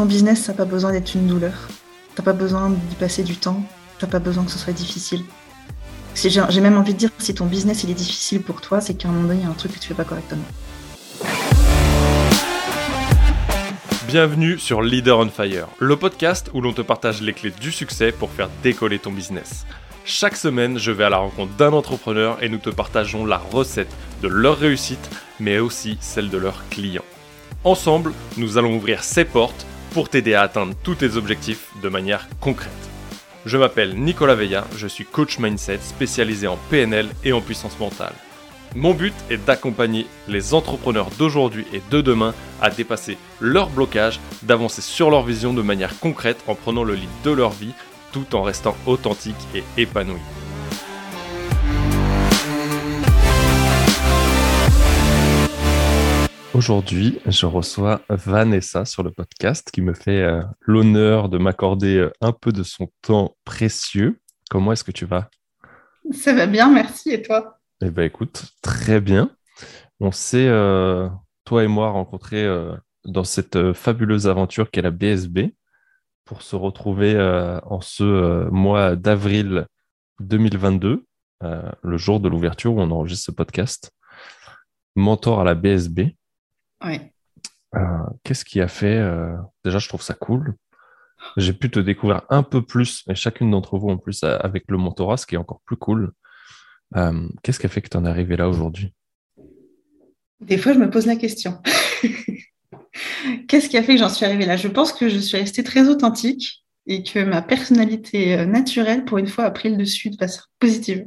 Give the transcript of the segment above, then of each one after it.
ton business, ça n'a pas besoin d'être une douleur. T'as pas besoin d'y passer du temps. T'as pas besoin que ce soit difficile. J'ai même envie de dire, si ton business il est difficile pour toi, c'est qu'à un moment donné, il y a un truc que tu fais pas correctement. Bienvenue sur Leader on Fire, le podcast où l'on te partage les clés du succès pour faire décoller ton business. Chaque semaine, je vais à la rencontre d'un entrepreneur et nous te partageons la recette de leur réussite, mais aussi celle de leurs clients. Ensemble, nous allons ouvrir ces portes pour t'aider à atteindre tous tes objectifs de manière concrète. Je m'appelle Nicolas Veilla, je suis coach mindset spécialisé en PNL et en puissance mentale. Mon but est d'accompagner les entrepreneurs d'aujourd'hui et de demain à dépasser leurs blocages, d'avancer sur leur vision de manière concrète en prenant le lead de leur vie tout en restant authentique et épanoui. Aujourd'hui, je reçois Vanessa sur le podcast qui me fait euh, l'honneur de m'accorder euh, un peu de son temps précieux. Comment est-ce que tu vas? Ça va bien, merci. Et toi? Eh bien, écoute, très bien. On s'est, euh, toi et moi, rencontrés dans cette fabuleuse aventure qu'est la BSB pour se retrouver en ce mois d'avril 2022, le jour de l'ouverture où on enregistre ce podcast. Mentor à la BSB. Oui. Qu'est-ce qui a fait Déjà, je trouve ça cool. J'ai pu te découvrir un peu plus, et chacune d'entre vous en plus, avec le mentorat, ce qui est encore plus cool. Euh, qu'est-ce qui a fait que tu en es arrivé là aujourd'hui? Des fois, je me pose la question. Qu'est-ce qui a fait que j'en suis arrivée là? Je pense que je suis restée très authentique et que ma personnalité euh, naturelle, pour une fois, a pris le dessus de façon positive.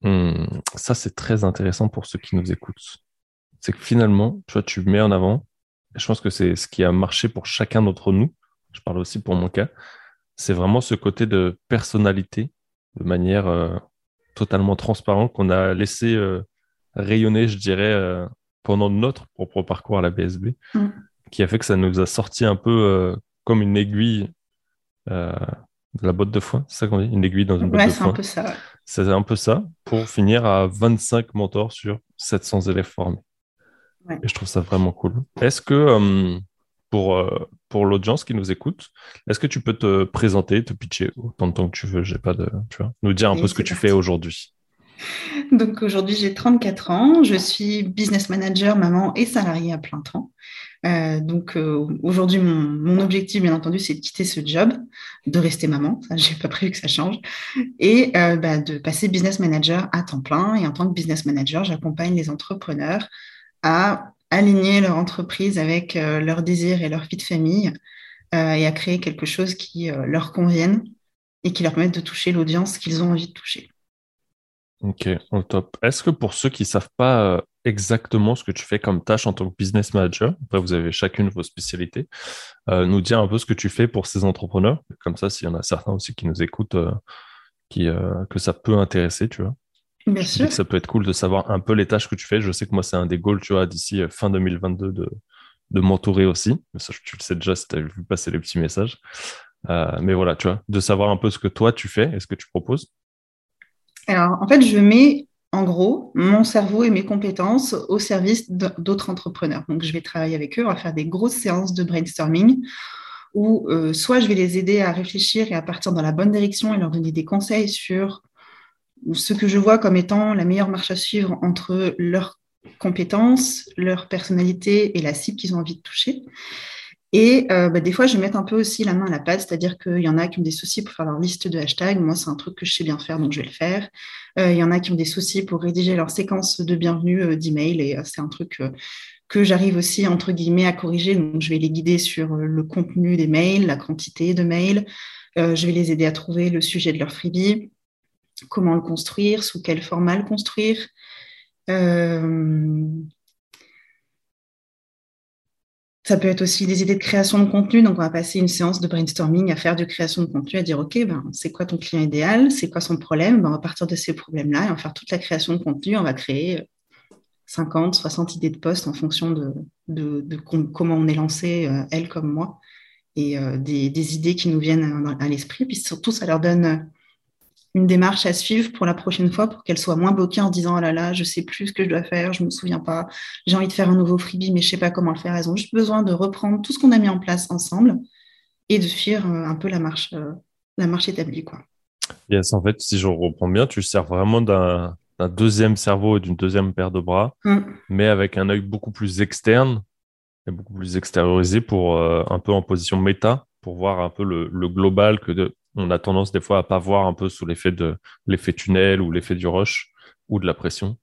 Hmm, ça, c'est très intéressant pour ceux qui nous écoutent. C'est que finalement, tu vois, tu mets en avant, et je pense que c'est ce qui a marché pour chacun d'entre nous, je parle aussi pour mon cas, c'est vraiment ce côté de personnalité de manière euh, totalement transparent qu'on a laissé euh, rayonner, je dirais, euh, pendant notre propre parcours à la BSB, mm. qui a fait que ça nous a sorti un peu comme une aiguille de la botte de foin, c'est ça qu'on dit? Une aiguille dans une botte de foin. c'est un peu ça. C'est un peu ça, pour finir à 25 mentors sur 700 élèves formés. Et je trouve ça vraiment cool. Est-ce que pour, euh, pour l'audience qui nous écoute. Est-ce que tu peux te présenter, te pitcher autant de temps que tu veux? J'ai pas de, tu vois, nous dire un peu ce que tu fais aujourd'hui. Donc aujourd'hui, j'ai 34 ans. Je suis business manager, maman et salariée à plein temps. Euh, donc euh, aujourd'hui, mon, mon, objectif, bien entendu, c'est de quitter ce job, de rester maman. Ça, j'ai pas prévu que ça change, et bah, de passer business manager à temps plein. Et en tant que business manager, j'accompagne les entrepreneurs à aligner leur entreprise avec euh, leurs désirs et leur vie de famille euh, et à créer quelque chose qui euh, leur convienne et qui leur permette de toucher l'audience qu'ils ont envie de toucher. Ok, au top. Est-ce que pour ceux qui ne savent pas exactement ce que tu fais comme tâche en tant que business manager, après vous avez chacune vos spécialités, nous dire un peu ce que tu fais pour ces entrepreneurs, comme ça s'il y en a certains aussi qui nous écoutent, que ça peut intéresser, tu vois. Bien sûr. Ça peut être cool de savoir un peu les tâches que tu fais. Je sais que moi, c'est un des goals, tu vois, d'ici euh, fin 2022 de, de m'entourer aussi. Ça, tu le sais déjà si tu as vu passer les petits messages. Euh, mais voilà, tu vois, de savoir un peu ce que toi tu fais et ce que tu proposes. Alors, en fait, je mets en gros mon cerveau et mes compétences au service d'autres entrepreneurs. Donc, je vais travailler avec eux, on va faire des grosses séances de brainstorming où euh, soit je vais les aider à réfléchir et à partir dans la bonne direction et leur donner des conseils sur ce que je vois comme étant la meilleure marche à suivre entre leurs compétences, leur personnalité et la cible qu'ils ont envie de toucher. Et euh, bah, des fois, je vais un peu aussi la main à la pâte, c'est-à-dire qu'il y en a qui ont des soucis pour faire leur liste de hashtags. Moi, c'est un truc que je sais bien faire, donc je vais le faire. Euh, il y en a qui ont des soucis pour rédiger leur séquence de bienvenue euh, d'email, et c'est un truc que j'arrive aussi, entre guillemets, à corriger. Donc, je vais les guider sur le contenu des mails, la quantité de mails. je vais les aider à trouver le sujet de leur freebie comment le construire, sous quel format le construire. Euh, ça peut être aussi des idées de création de contenu. Donc, on va passer une séance de brainstorming à faire de création de contenu, à dire, OK, ben, c'est quoi ton client idéal? C'est quoi son problème? Ben, On va partir de ces problèmes-là et on va faire toute la création de contenu. On va créer 50, 60 idées de poste en fonction de, comment on est lancé, euh, elle comme moi, et euh, des, des, idées qui nous viennent à, à l'esprit. Puis surtout, ça leur donne une démarche à suivre pour la prochaine fois pour qu'elle soit moins bloquée en disant oh là là, je sais plus ce que je dois faire, je me souviens pas, j'ai envie de faire un nouveau freebie, mais je sais pas comment le faire. Elles ont juste besoin de reprendre tout ce qu'on a mis en place ensemble et de suivre un peu la marche, la marche établie. Quoi. Yes, en fait, si je reprends bien, tu sers vraiment d'un deuxième cerveau et d'une deuxième paire de bras, mm. mais avec un œil beaucoup plus externe et beaucoup plus extériorisé pour un peu en position méta, pour voir un peu le, le global que de, on a tendance des fois à pas voir un peu sous l'effet de l'effet tunnel ou l'effet du rush ou de la pression.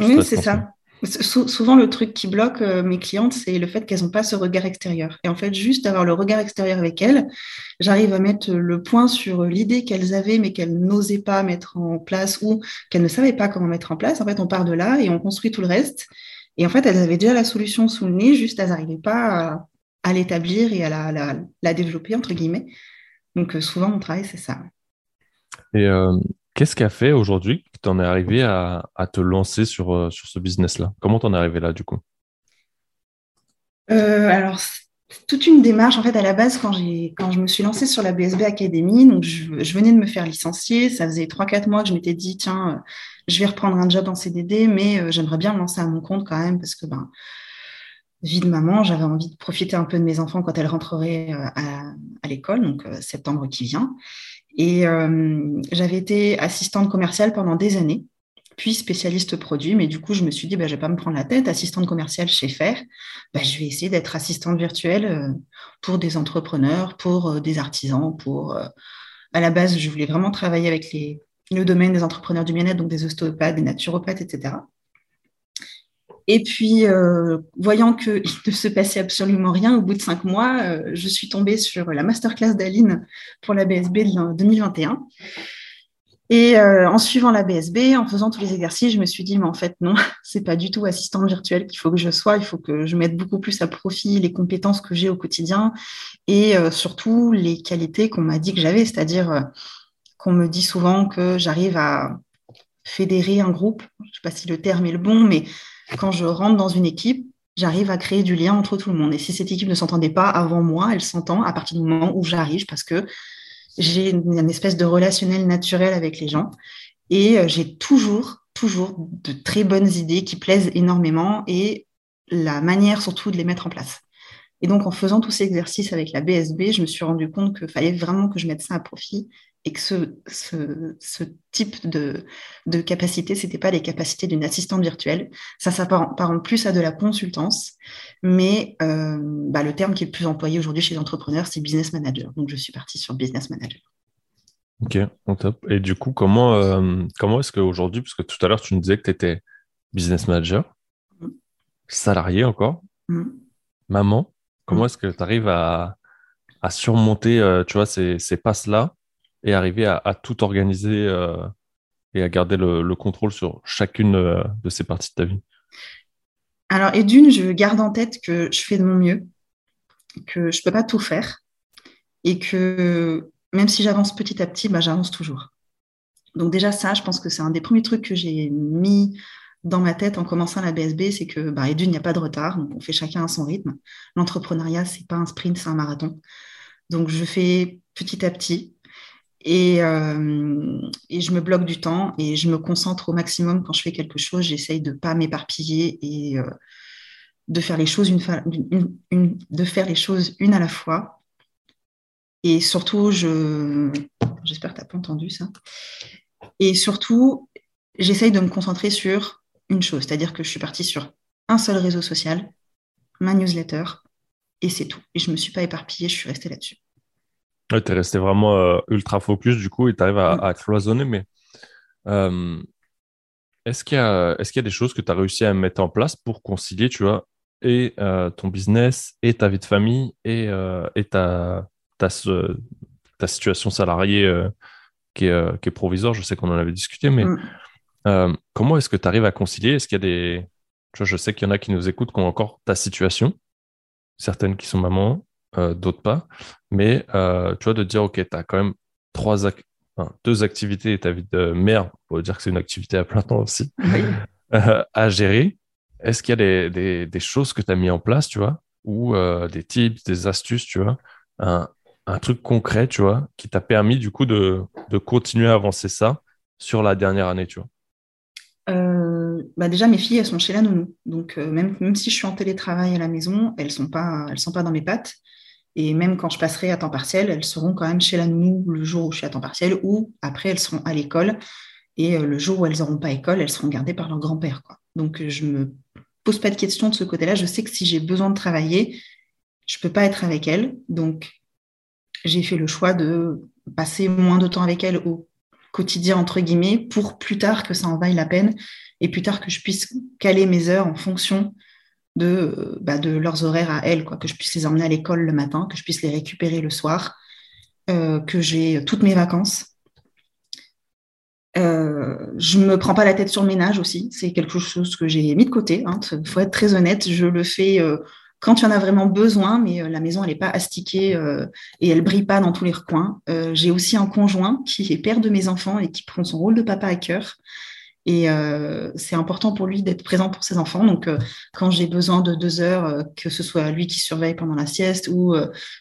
Oui, c'est ça. souvent, le truc qui bloque euh, mes clientes, c'est le fait qu'elles n'ont pas ce regard extérieur. Et en fait, juste avoir le regard extérieur avec elles, j'arrive à mettre le point sur l'idée qu'elles avaient, mais qu'elles n'osaient pas mettre en place ou qu'elles ne savaient pas comment mettre en place. En fait, on part de là et on construit tout le reste. Et en fait, elles avaient déjà la solution sous le nez, juste elles n'arrivaient pas à, l'établir et à la, développer, entre guillemets. Donc, euh, souvent, mon travail, c'est ça. Et euh, qu'est-ce qui a fait aujourd'hui que tu en es arrivé à, te lancer sur, euh, sur ce business-là? Comment tu en es arrivé là, du coup? Alors, toute une démarche. En fait, à la base, quand, quand je me suis lancée sur la BSB Academy, donc je, venais de me faire licencier. Ça faisait 3-4 mois que je m'étais dit, tiens, je vais reprendre un job en CDD, mais j'aimerais bien me lancer à mon compte quand même parce que ben, vie de maman, j'avais envie de profiter un peu de mes enfants quand elles rentreraient euh, à, l'école, donc euh, septembre qui vient. Et euh, j'avais été assistante commerciale pendant des années, puis spécialiste produit, mais du coup, je me suis dit, bah, je ne vais pas me prendre la tête, assistante commerciale chez Faire, bah, je vais essayer d'être assistante virtuelle pour des entrepreneurs, pour des artisans, pour... à la base, je voulais vraiment travailler avec les, le domaine des entrepreneurs du bien-être, donc des ostéopathes, des naturopathes, etc. Et puis, euh, voyant qu'il ne se passait absolument rien, au bout de cinq mois, euh, je suis tombée sur la masterclass d'Aline pour la BSB de 2021. Et euh, en suivant la BSB, en faisant tous les exercices, je me suis dit, mais en fait, non, c'est pas du tout assistante virtuelle qu'il faut que je sois. Il faut que je mette beaucoup plus à profit les compétences que j'ai au quotidien et surtout les qualités qu'on m'a dit que j'avais, c'est-à-dire qu'on me dit souvent que j'arrive à fédérer un groupe. Je ne sais pas si le terme est le bon, mais quand je rentre dans une équipe, j'arrive à créer du lien entre tout le monde. Et si cette équipe ne s'entendait pas avant moi, elle s'entend à partir du moment où j'arrive parce que j'ai une, espèce de relationnel naturel avec les gens. Et euh, j'ai toujours, toujours de très bonnes idées qui plaisent énormément et la manière surtout de les mettre en place. Et donc, en faisant tous ces exercices avec la BSB, je me suis rendu compte qu'il fallait vraiment que je mette ça à profit et que ce, ce, type de, de capacité, ce n'était pas les capacités d'une assistante virtuelle. Ça s'apparente plus à de la consultance, mais euh, bah, le terme qui est le plus employé aujourd'hui chez les entrepreneurs, c'est business manager. Donc, je suis partie sur business manager. Ok, top. Et du coup, comment, euh, comment est-ce qu'aujourd'hui, parce que tout à l'heure, tu nous disais que tu étais business manager, mm. salarié encore, mm. maman, comment mm. est-ce que tu arrives à, à surmonter euh, tu vois, ces, ces passes-là et arriver à, tout organiser euh, et à garder le, contrôle sur chacune euh, de ces parties de ta vie Alors, et d'une, je garde en tête que je fais de mon mieux, que je ne peux pas tout faire et que même si j'avance petit à petit, bah, j'avance toujours. Donc déjà ça, je pense que c'est un des premiers trucs que j'ai mis dans ma tête en commençant la BSB, c'est que bah, et d'une, il n'y a pas de retard, donc on fait chacun à son rythme. L'entrepreneuriat, c'est pas un sprint, c'est un marathon. Donc je fais petit à petit. Euh, et, je me bloque du temps et je me concentre au maximum quand je fais quelque chose. J'essaye de ne pas m'éparpiller et euh, de, faire les choses une, de faire les choses une à la fois. Et surtout, je, j'espère que n'as pas entendu ça. Et surtout, j'essaye de me concentrer sur une chose, c'est-à-dire que je suis partie sur un seul réseau social, ma newsletter, et c'est tout. Et je ne me suis pas éparpillée, je suis restée là-dessus. Ouais, tu es resté vraiment euh, ultra focus du coup et tu arrives à, cloisonner. Mais euh, est-ce qu'il y, a, est qu'il y a des choses que tu as réussi à mettre en place pour concilier, tu vois, et euh, ton business, et ta vie de famille, et, et ta, ta, ta, situation salariée qui est, qui, est, provisoire? Je sais qu'on en avait discuté, mais mm. comment est-ce que tu arrives à concilier? Est-ce qu'il y a des. Tu vois, je sais qu'il y en a qui nous écoutent qui ont encore ta situation, certaines qui sont mamans, euh, d'autres pas. Mais euh, tu vois, de dire, OK, tu as quand même trois deux activités et ta vie de mère, on peut dire que c'est une activité à plein temps aussi, euh, à gérer. Est-ce qu'il y a des, des, choses que tu as mis en place, tu vois, ou des tips, des astuces, tu vois, un, un truc concret, tu vois, qui t'a permis du coup de, de, continuer à avancer ça sur la dernière année, tu vois? Bah déjà, mes filles, elles sont chez la nounou. Donc, même, même si je suis en télétravail à la maison, elles ne sont, pas, elles sont pas dans mes pattes. Et même quand je passerai à temps partiel, elles seront quand même chez la nounou le jour où je suis à temps partiel ou après elles seront à l'école. Et le jour où elles n'auront pas école, elles seront gardées par leur grand-père. Donc je me pose pas de questions de ce côté-là. Je sais que si j'ai besoin de travailler, je peux pas être avec elles. Donc j'ai fait le choix de passer moins de temps avec elles au quotidien, entre guillemets, pour plus tard que ça en vaille la peine et plus tard que je puisse caler mes heures en fonction de, bah, de leurs horaires à elles, que je puisse les emmener à l'école le matin, que je puisse les récupérer le soir, euh, que j'ai toutes mes vacances. Euh, je me prends pas la tête sur le ménage aussi, c'est quelque chose que j'ai mis de côté. Il hein. faut être très honnête, je le fais euh, quand il en a vraiment besoin, mais euh, la maison, elle n'est pas astiquée et elle brille pas dans tous les recoins. J'ai aussi un conjoint qui est père de mes enfants et qui prend son rôle de papa à cœur. Et euh, c'est important pour lui d'être présent pour ses enfants. Donc, euh, quand j'ai besoin de deux heures, euh, que ce soit lui qui surveille pendant la sieste ou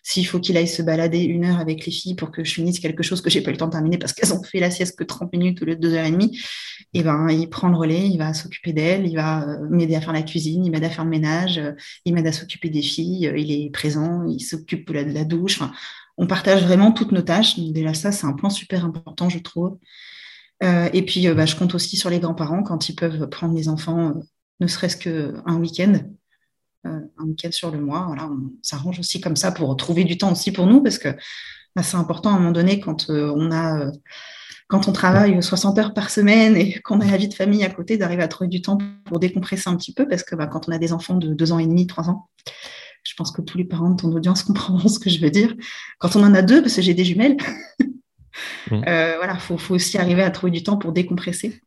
s'il faut qu'il aille se balader une heure avec les filles pour que je finisse quelque chose que j'ai pas eu le temps de terminer parce qu'elles ont fait la sieste que 30 minutes au lieu de deux heures et demie, et eh ben, il prend le relais, il va s'occuper d'elles, il va m'aider à faire la cuisine, il m'aide à faire le ménage, il m'aide à s'occuper des filles, il est présent, il s'occupe de, la, douche. on partage vraiment toutes nos tâches. Donc, déjà, ça, c'est un point super important, je trouve. Euh, et puis, euh, bah, je compte aussi sur les grands-parents quand ils peuvent prendre les enfants, euh, ne serait-ce qu'un week-end, un week-end sur le mois. Voilà, on s'arrange aussi comme ça pour trouver du temps aussi pour nous, parce que bah, c'est important à un moment donné quand on a quand on travaille 60 heures par semaine et qu'on a la vie de famille à côté, d'arriver à trouver du temps pour décompresser un petit peu, parce que bah, quand on a des enfants de 2 ans et demi, 3 ans, je pense que tous les parents de ton audience comprendront ce que je veux dire. Quand on en a deux, parce que j'ai des jumelles, Mm. Euh, voilà, faut, faut, aussi arriver à trouver du temps pour décompresser.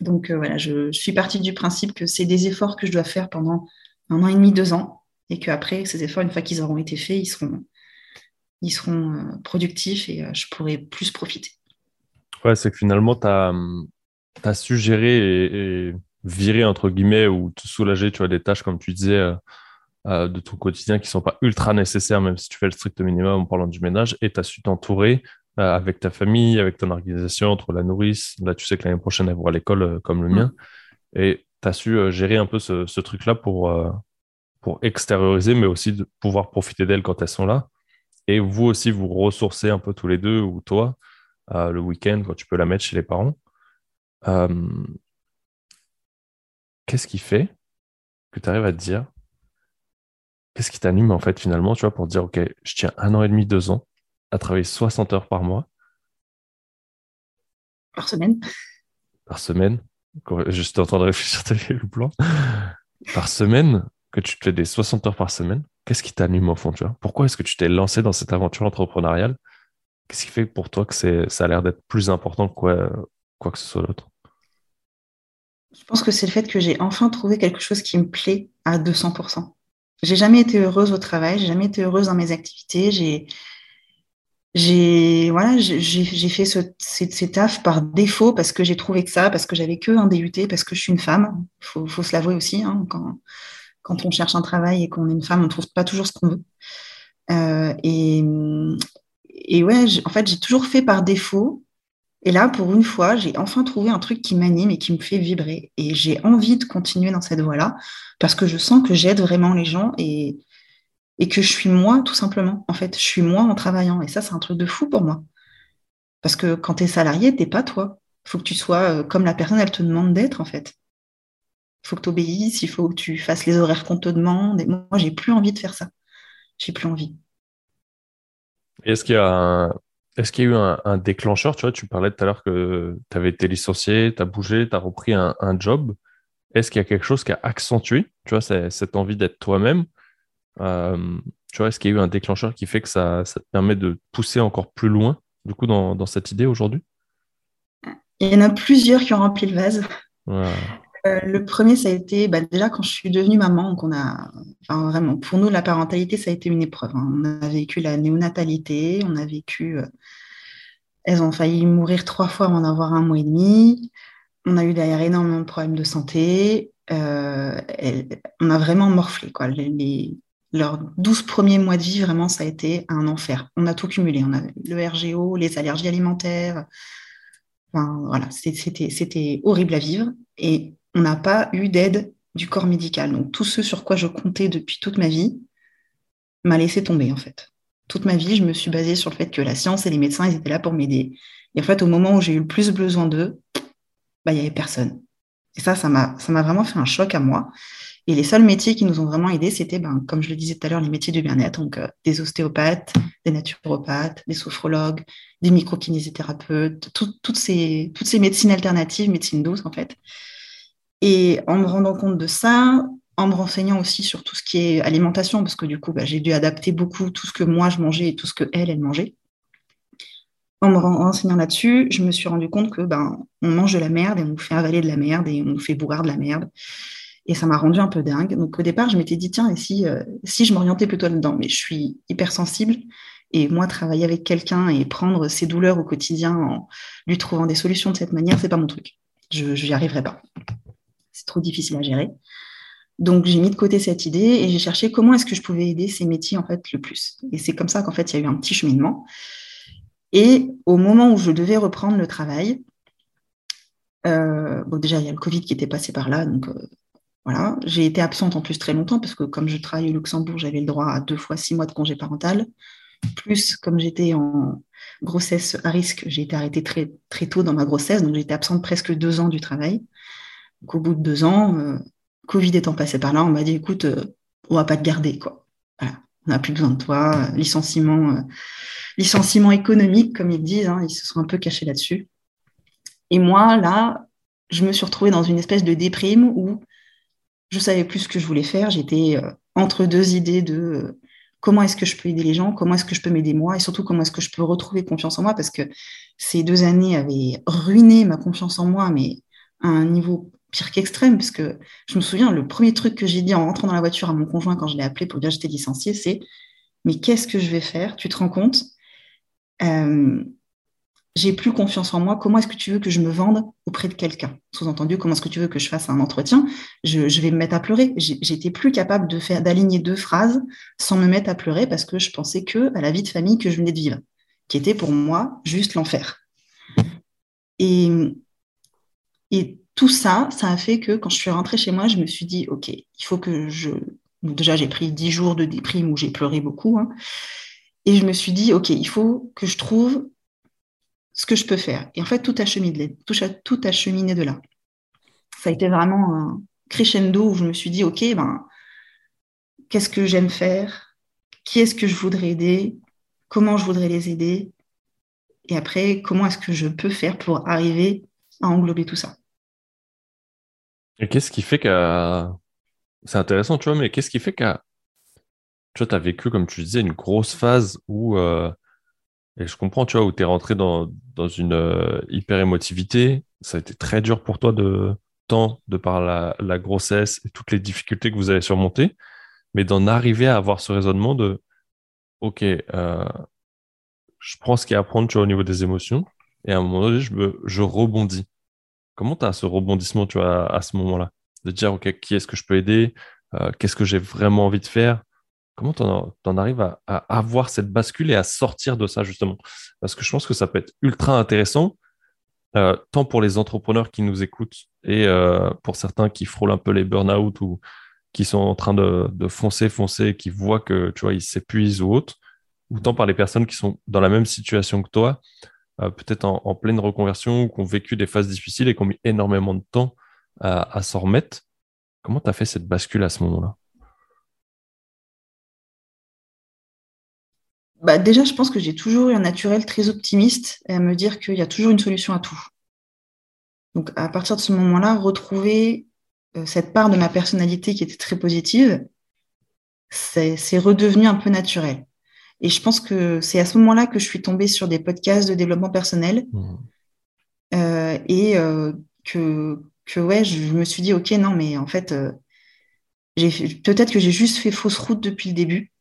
Donc euh, voilà, je, suis partie du principe que c'est des efforts que je dois faire pendant un an et demi, deux ans, et qu'après, ces efforts, une fois qu'ils auront été faits, ils seront, ils seront euh, productifs et je pourrai plus profiter. Ouais, c'est que finalement, tu as, as, su gérer et, virer, entre guillemets, ou te soulager, tu vois, des tâches, comme tu disais, de ton quotidien qui ne sont pas ultra nécessaires, même si tu fais le strict minimum en parlant du ménage, et tu as su t'entourer euh, avec ta famille, avec ton organisation, entre la nourrice. Là, tu sais que l'année prochaine, elle va à l'école euh, comme le mien. Et tu as su euh, gérer un peu ce, truc-là pour, pour extérioriser, mais aussi de pouvoir profiter d'elles quand elles sont là. Et vous aussi, vous ressourcer un peu tous les deux, ou toi, le week-end, quand tu peux la mettre chez les parents. Qu'est-ce qui fait que tu arrives à te dire Qu'est-ce qui t'anime en fait finalement, tu vois, pour dire, OK, je tiens un an et demi, deux ans, à travailler 60 heures par mois. Par semaine. Par semaine. Juste en train de réfléchir le plan? Par semaine, que tu te fais des 60 heures par semaine, qu'est-ce qui t'anime au fond tu vois? Pourquoi est-ce que tu t'es lancé dans cette aventure entrepreneuriale? Qu'est-ce qui fait pour toi que ça a l'air d'être plus important que quoi, quoi que ce soit d'autre Je pense que c'est le fait que j'ai enfin trouvé quelque chose qui me plaît à 200%. J'ai jamais été heureuse au travail, j'ai jamais été heureuse dans mes activités, j'ai j'ai voilà, j'ai fait ce, ces, ces tafs par défaut parce que j'ai trouvé que ça, parce que j'avais que un DUT, parce que je suis une femme. Il faut, faut, se l'avouer aussi. Hein, quand, quand on cherche un travail et qu'on est une femme, on ne trouve pas toujours ce qu'on veut. Euh, et, et ouais, en fait, j'ai toujours fait par défaut. Et là, pour une fois, j'ai enfin trouvé un truc qui m'anime et qui me fait vibrer. Et j'ai envie de continuer dans cette voie-là parce que je sens que j'aide vraiment les gens et, et que je suis moi, tout simplement. En fait, je suis moi en travaillant. Et ça, c'est un truc de fou pour moi. Parce que quand tu es salarié, t'es pas toi. Il faut que tu sois euh, comme la personne, elle te demande d'être, en fait. Il faut que tu obéisses, il faut que tu fasses les horaires qu'on te demande. Et moi, j'ai plus envie de faire ça. J'ai plus envie. Est-ce qu'il y a Est-ce qu'il y a eu un, déclencheur? Tu tu parlais tout à l'heure que tu avais été licencié, tu as bougé, tu as repris un, job. Est-ce qu'il y a quelque chose qui a accentué tu vois, cette envie d'être toi-même? Euh, tu vois, est-ce qu'il y a eu un déclencheur qui fait que ça, ça, te permet de pousser encore plus loin, du coup, dans, dans cette idée aujourd'hui? Il y en a plusieurs qui ont rempli le vase. Euh, le premier, ça a été bah, déjà quand je suis devenue maman. Donc on a, enfin, vraiment, pour nous, la parentalité, ça a été une épreuve. Hein. On a vécu la néonatalité, on a vécu. Euh, elles ont failli mourir trois fois avant d'avoir un mois et demi. On a eu derrière énormément de problèmes de santé. Euh, on a vraiment morflé. Quoi. Les, leurs 12 premiers mois de vie, vraiment, ça a été un enfer. On a tout cumulé. On a le RGO, les allergies alimentaires. Enfin, voilà, c'était horrible à vivre. Et on n'a pas eu d'aide du corps médical. Donc, tout ce sur quoi je comptais depuis toute ma vie, m'a laissé tomber en fait. Toute ma vie, je me suis basée sur le fait que la science et les médecins, ils étaient là pour m'aider. Et en fait, au moment où j'ai eu le plus besoin d'eux, bah, il n'y avait personne. Et ça, ça m'a vraiment fait un choc à moi. Et les seuls métiers qui nous ont vraiment aidés, c'était, ben, comme je le disais tout à l'heure, les métiers du bien-être, donc euh, des ostéopathes, des naturopathes, des sophrologues, des microkinésithérapeutes, toutes, ces, médecines alternatives, médecine douce en fait. Et en me rendant compte de ça, en me renseignant aussi sur tout ce qui est alimentation, parce que du coup, bah, j'ai dû adapter beaucoup tout ce que moi je mangeais et tout ce que elle, mangeait. En me renseignant là-dessus, je me suis rendu compte que ben, on mange de la merde et on nous fait avaler de la merde et on nous fait boire de la merde. Et ça m'a rendu un peu dingue. Donc au départ, je m'étais dit, tiens, et si, euh, si je m'orientais plutôt là-dedans? Mais je suis hypersensible. Et moi, travailler avec quelqu'un et prendre ses douleurs au quotidien en lui trouvant des solutions de cette manière, c'est pas mon truc. Je n'y arriverai pas. C'est trop difficile à gérer. Donc j'ai mis de côté cette idée et j'ai cherché comment est-ce que je pouvais aider ces métiers en fait le plus. Et c'est comme ça qu'en fait il y a eu un petit cheminement. Et au moment où je devais reprendre le travail, euh, bon déjà il y a le Covid qui était passé par là, donc euh, voilà. J'ai été absente en plus très longtemps parce que comme je travaille au Luxembourg, j'avais le droit à deux fois six mois de congé parental. Plus, comme j'étais en grossesse à risque, j'ai été arrêtée très, très tôt dans ma grossesse, donc j'étais absente presque deux ans du travail. Donc, au bout de deux ans, euh, Covid étant passé par là, on m'a dit écoute, euh, on va pas te garder, quoi. On n'a plus besoin de toi. licenciement, euh, licenciement économique, comme ils disent, hein, ils se sont un peu cachés là-dessus. Et moi, là, je me suis retrouvée dans une espèce de déprime où je savais plus ce que je voulais faire. J'étais euh, entre deux idées de euh, comment est-ce que je peux aider les gens, comment est-ce que je peux m'aider moi, et surtout comment est-ce que je peux retrouver confiance en moi, parce que ces deux années avaient ruiné ma confiance en moi, mais à un niveau pire qu'extrême, parce que je me souviens, le premier truc que j'ai dit en rentrant dans la voiture à mon conjoint quand je l'ai appelé pour dire que j'étais licenciée, c'est mais qu'est-ce que je vais faire? Tu te rends compte? Euh, j'ai plus confiance en moi, comment est-ce que tu veux que je me vende auprès de quelqu'un? Sous-entendu, comment est-ce que tu veux que je fasse un entretien? Je, vais me mettre à pleurer. J'étais plus capable de faire d'aligner deux phrases sans me mettre à pleurer parce que je pensais que à la vie de famille que je venais de vivre, qui était pour moi juste l'enfer. Et, et tout ça, ça a fait que quand je suis rentrée chez moi, je me suis dit, OK, il faut que je... déjà, j'ai pris dix jours de déprime où j'ai pleuré beaucoup. Hein. et je me suis dit, OK, il faut que je trouve ce que je peux faire. Et en fait, tout a cheminé, tout a, cheminé de là. Ça a été vraiment un crescendo où je me suis dit, OK, ben, qu'est-ce que j'aime faire? Qui est-ce que je voudrais aider? Comment je voudrais les aider? Et après, comment est-ce que je peux faire pour arriver à englober tout ça? Et qu'est-ce qui fait que... C'est intéressant, tu vois, mais qu'est-ce qui fait que tu vois, as vécu, comme tu disais, une grosse phase où... Euh, et je comprends, tu vois, où tu es rentré dans, une euh, hyper émotivité. Ça a été très dur pour toi de temps, de par la, grossesse et toutes les difficultés que vous avez surmontées, mais d'en arriver à avoir ce raisonnement de OK, euh, je prends ce qu'il y a à prendre, tu vois, au niveau des émotions, et à un moment donné, je rebondis. Comment tu as ce rebondissement, tu vois, à, ce moment-là? De dire, OK, qui est-ce que je peux aider? Euh, Qu'est-ce que j'ai vraiment envie de faire? Comment tu en, arrives à, avoir cette bascule et à sortir de ça, justement? Parce que je pense que ça peut être ultra intéressant, euh, tant pour les entrepreneurs qui nous écoutent et euh, pour certains qui frôlent un peu les burn-out ou qui sont en train de, foncer, foncer, qui voient que, tu vois, ils s'épuisent ou autre, ou tant par les personnes qui sont dans la même situation que toi, euh, peut-être en, pleine reconversion ou qui ont vécu des phases difficiles et qui ont mis énormément de temps à, à s'en remettre. Comment tu as fait cette bascule à ce moment-là? Bah Déjà, je pense que j'ai toujours eu un naturel très optimiste et à me dire qu'il y a toujours une solution à tout. Donc, à partir de ce moment-là, retrouver euh, cette part de ma personnalité qui était très positive, c'est redevenu un peu naturel. Et je pense que c'est à ce moment-là que je suis tombée sur des podcasts de développement personnel mmh. euh, et euh, que, que, ouais, je me suis dit, OK, non, mais en fait, peut-être que j'ai juste fait fausse route depuis le début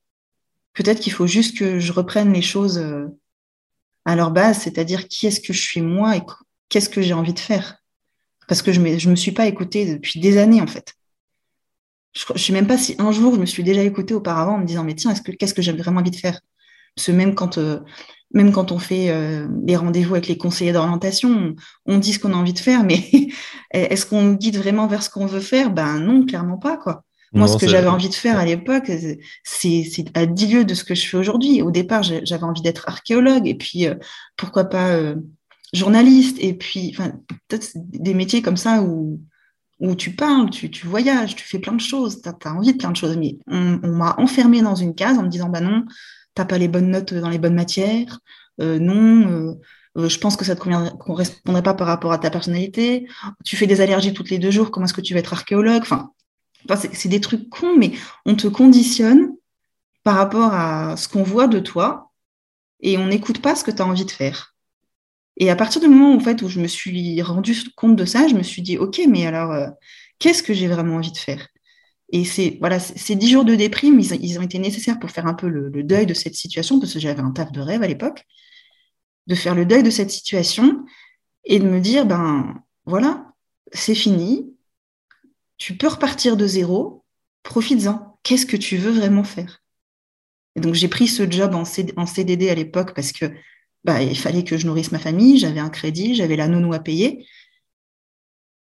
peut-être qu'il faut juste que je reprenne les choses euh, à leur base, c'est-à-dire qui est-ce que je suis moi et qu'est-ce que j'ai envie de faire. Parce que je ne me, suis pas écoutée depuis des années, en fait. Je ne sais même pas si un jour je me suis déjà écoutée auparavant en me disant, mais tiens, qu'est-ce que j'ai vraiment envie de faire? Parce que même quand, euh, on fait euh, des rendez-vous avec les conseillers d'orientation, on, dit ce qu'on a envie de faire, mais est-ce qu'on guide vraiment vers ce qu'on veut faire? Ben non, clairement pas, quoi. Moi, ce que j'avais envie de faire à l'époque, c'est à 10 lieues de ce que je fais aujourd'hui. Au départ, j'avais envie d'être archéologue et puis euh, pourquoi pas euh, journaliste et puis peut-être des métiers comme ça où, où tu parles, tu, tu voyages, tu fais plein de choses, tu as, envie de plein de choses. Mais on, m'a enfermé dans une case en me disant bah non, tu pas les bonnes notes dans les bonnes matières, euh, non. je pense que ça ne te correspondrait pas par rapport à ta personnalité. Tu fais des allergies toutes les deux jours. Comment est-ce que tu vas être archéologue? Enfin, c'est des trucs cons, mais on te conditionne par rapport à ce qu'on voit de toi et on n'écoute pas ce que tu as envie de faire. Et à partir du moment en fait, où je me suis rendu compte de ça, je me suis dit, OK, mais alors, euh, qu'est-ce que j'ai vraiment envie de faire? Et c'est voilà, ces dix jours de déprime, ils, ont été nécessaires pour faire un peu le, deuil de cette situation, parce que j'avais un taf de rêve à l'époque, de faire le deuil de cette situation et de me dire, ben voilà, c'est fini, tu peux repartir de zéro, profites-en. Qu'est-ce que tu veux vraiment faire? Et donc j'ai pris ce job en, CDD à l'époque parce que bah, il fallait que je nourrisse ma famille, j'avais un crédit, j'avais la nounou à payer.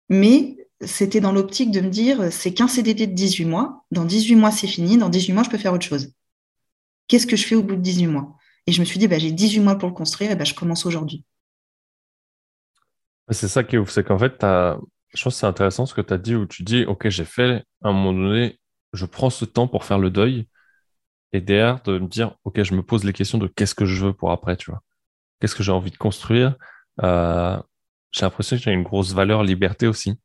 Mais c'était dans l'optique de me dire, c'est qu'un CDD de 18 mois, dans 18 mois c'est fini, dans 18 mois je peux faire autre chose. Qu'est-ce que je fais au bout de 18 mois? Et je me suis dit, bah, j'ai 18 mois pour le construire, et bah, je commence aujourd'hui. C'est ça qui est ouf, c'est qu'en fait, tu as je pense que c'est intéressant ce que tu as dit où tu dis, OK, j'ai fait à un moment donné, je prends ce temps pour faire le deuil et derrière de me dire, OK, je me pose les questions de qu'est-ce que je veux pour après, tu vois. Qu'est-ce que j'ai envie de construire? Euh, J'ai l'impression qu'il y a une grosse valeur liberté aussi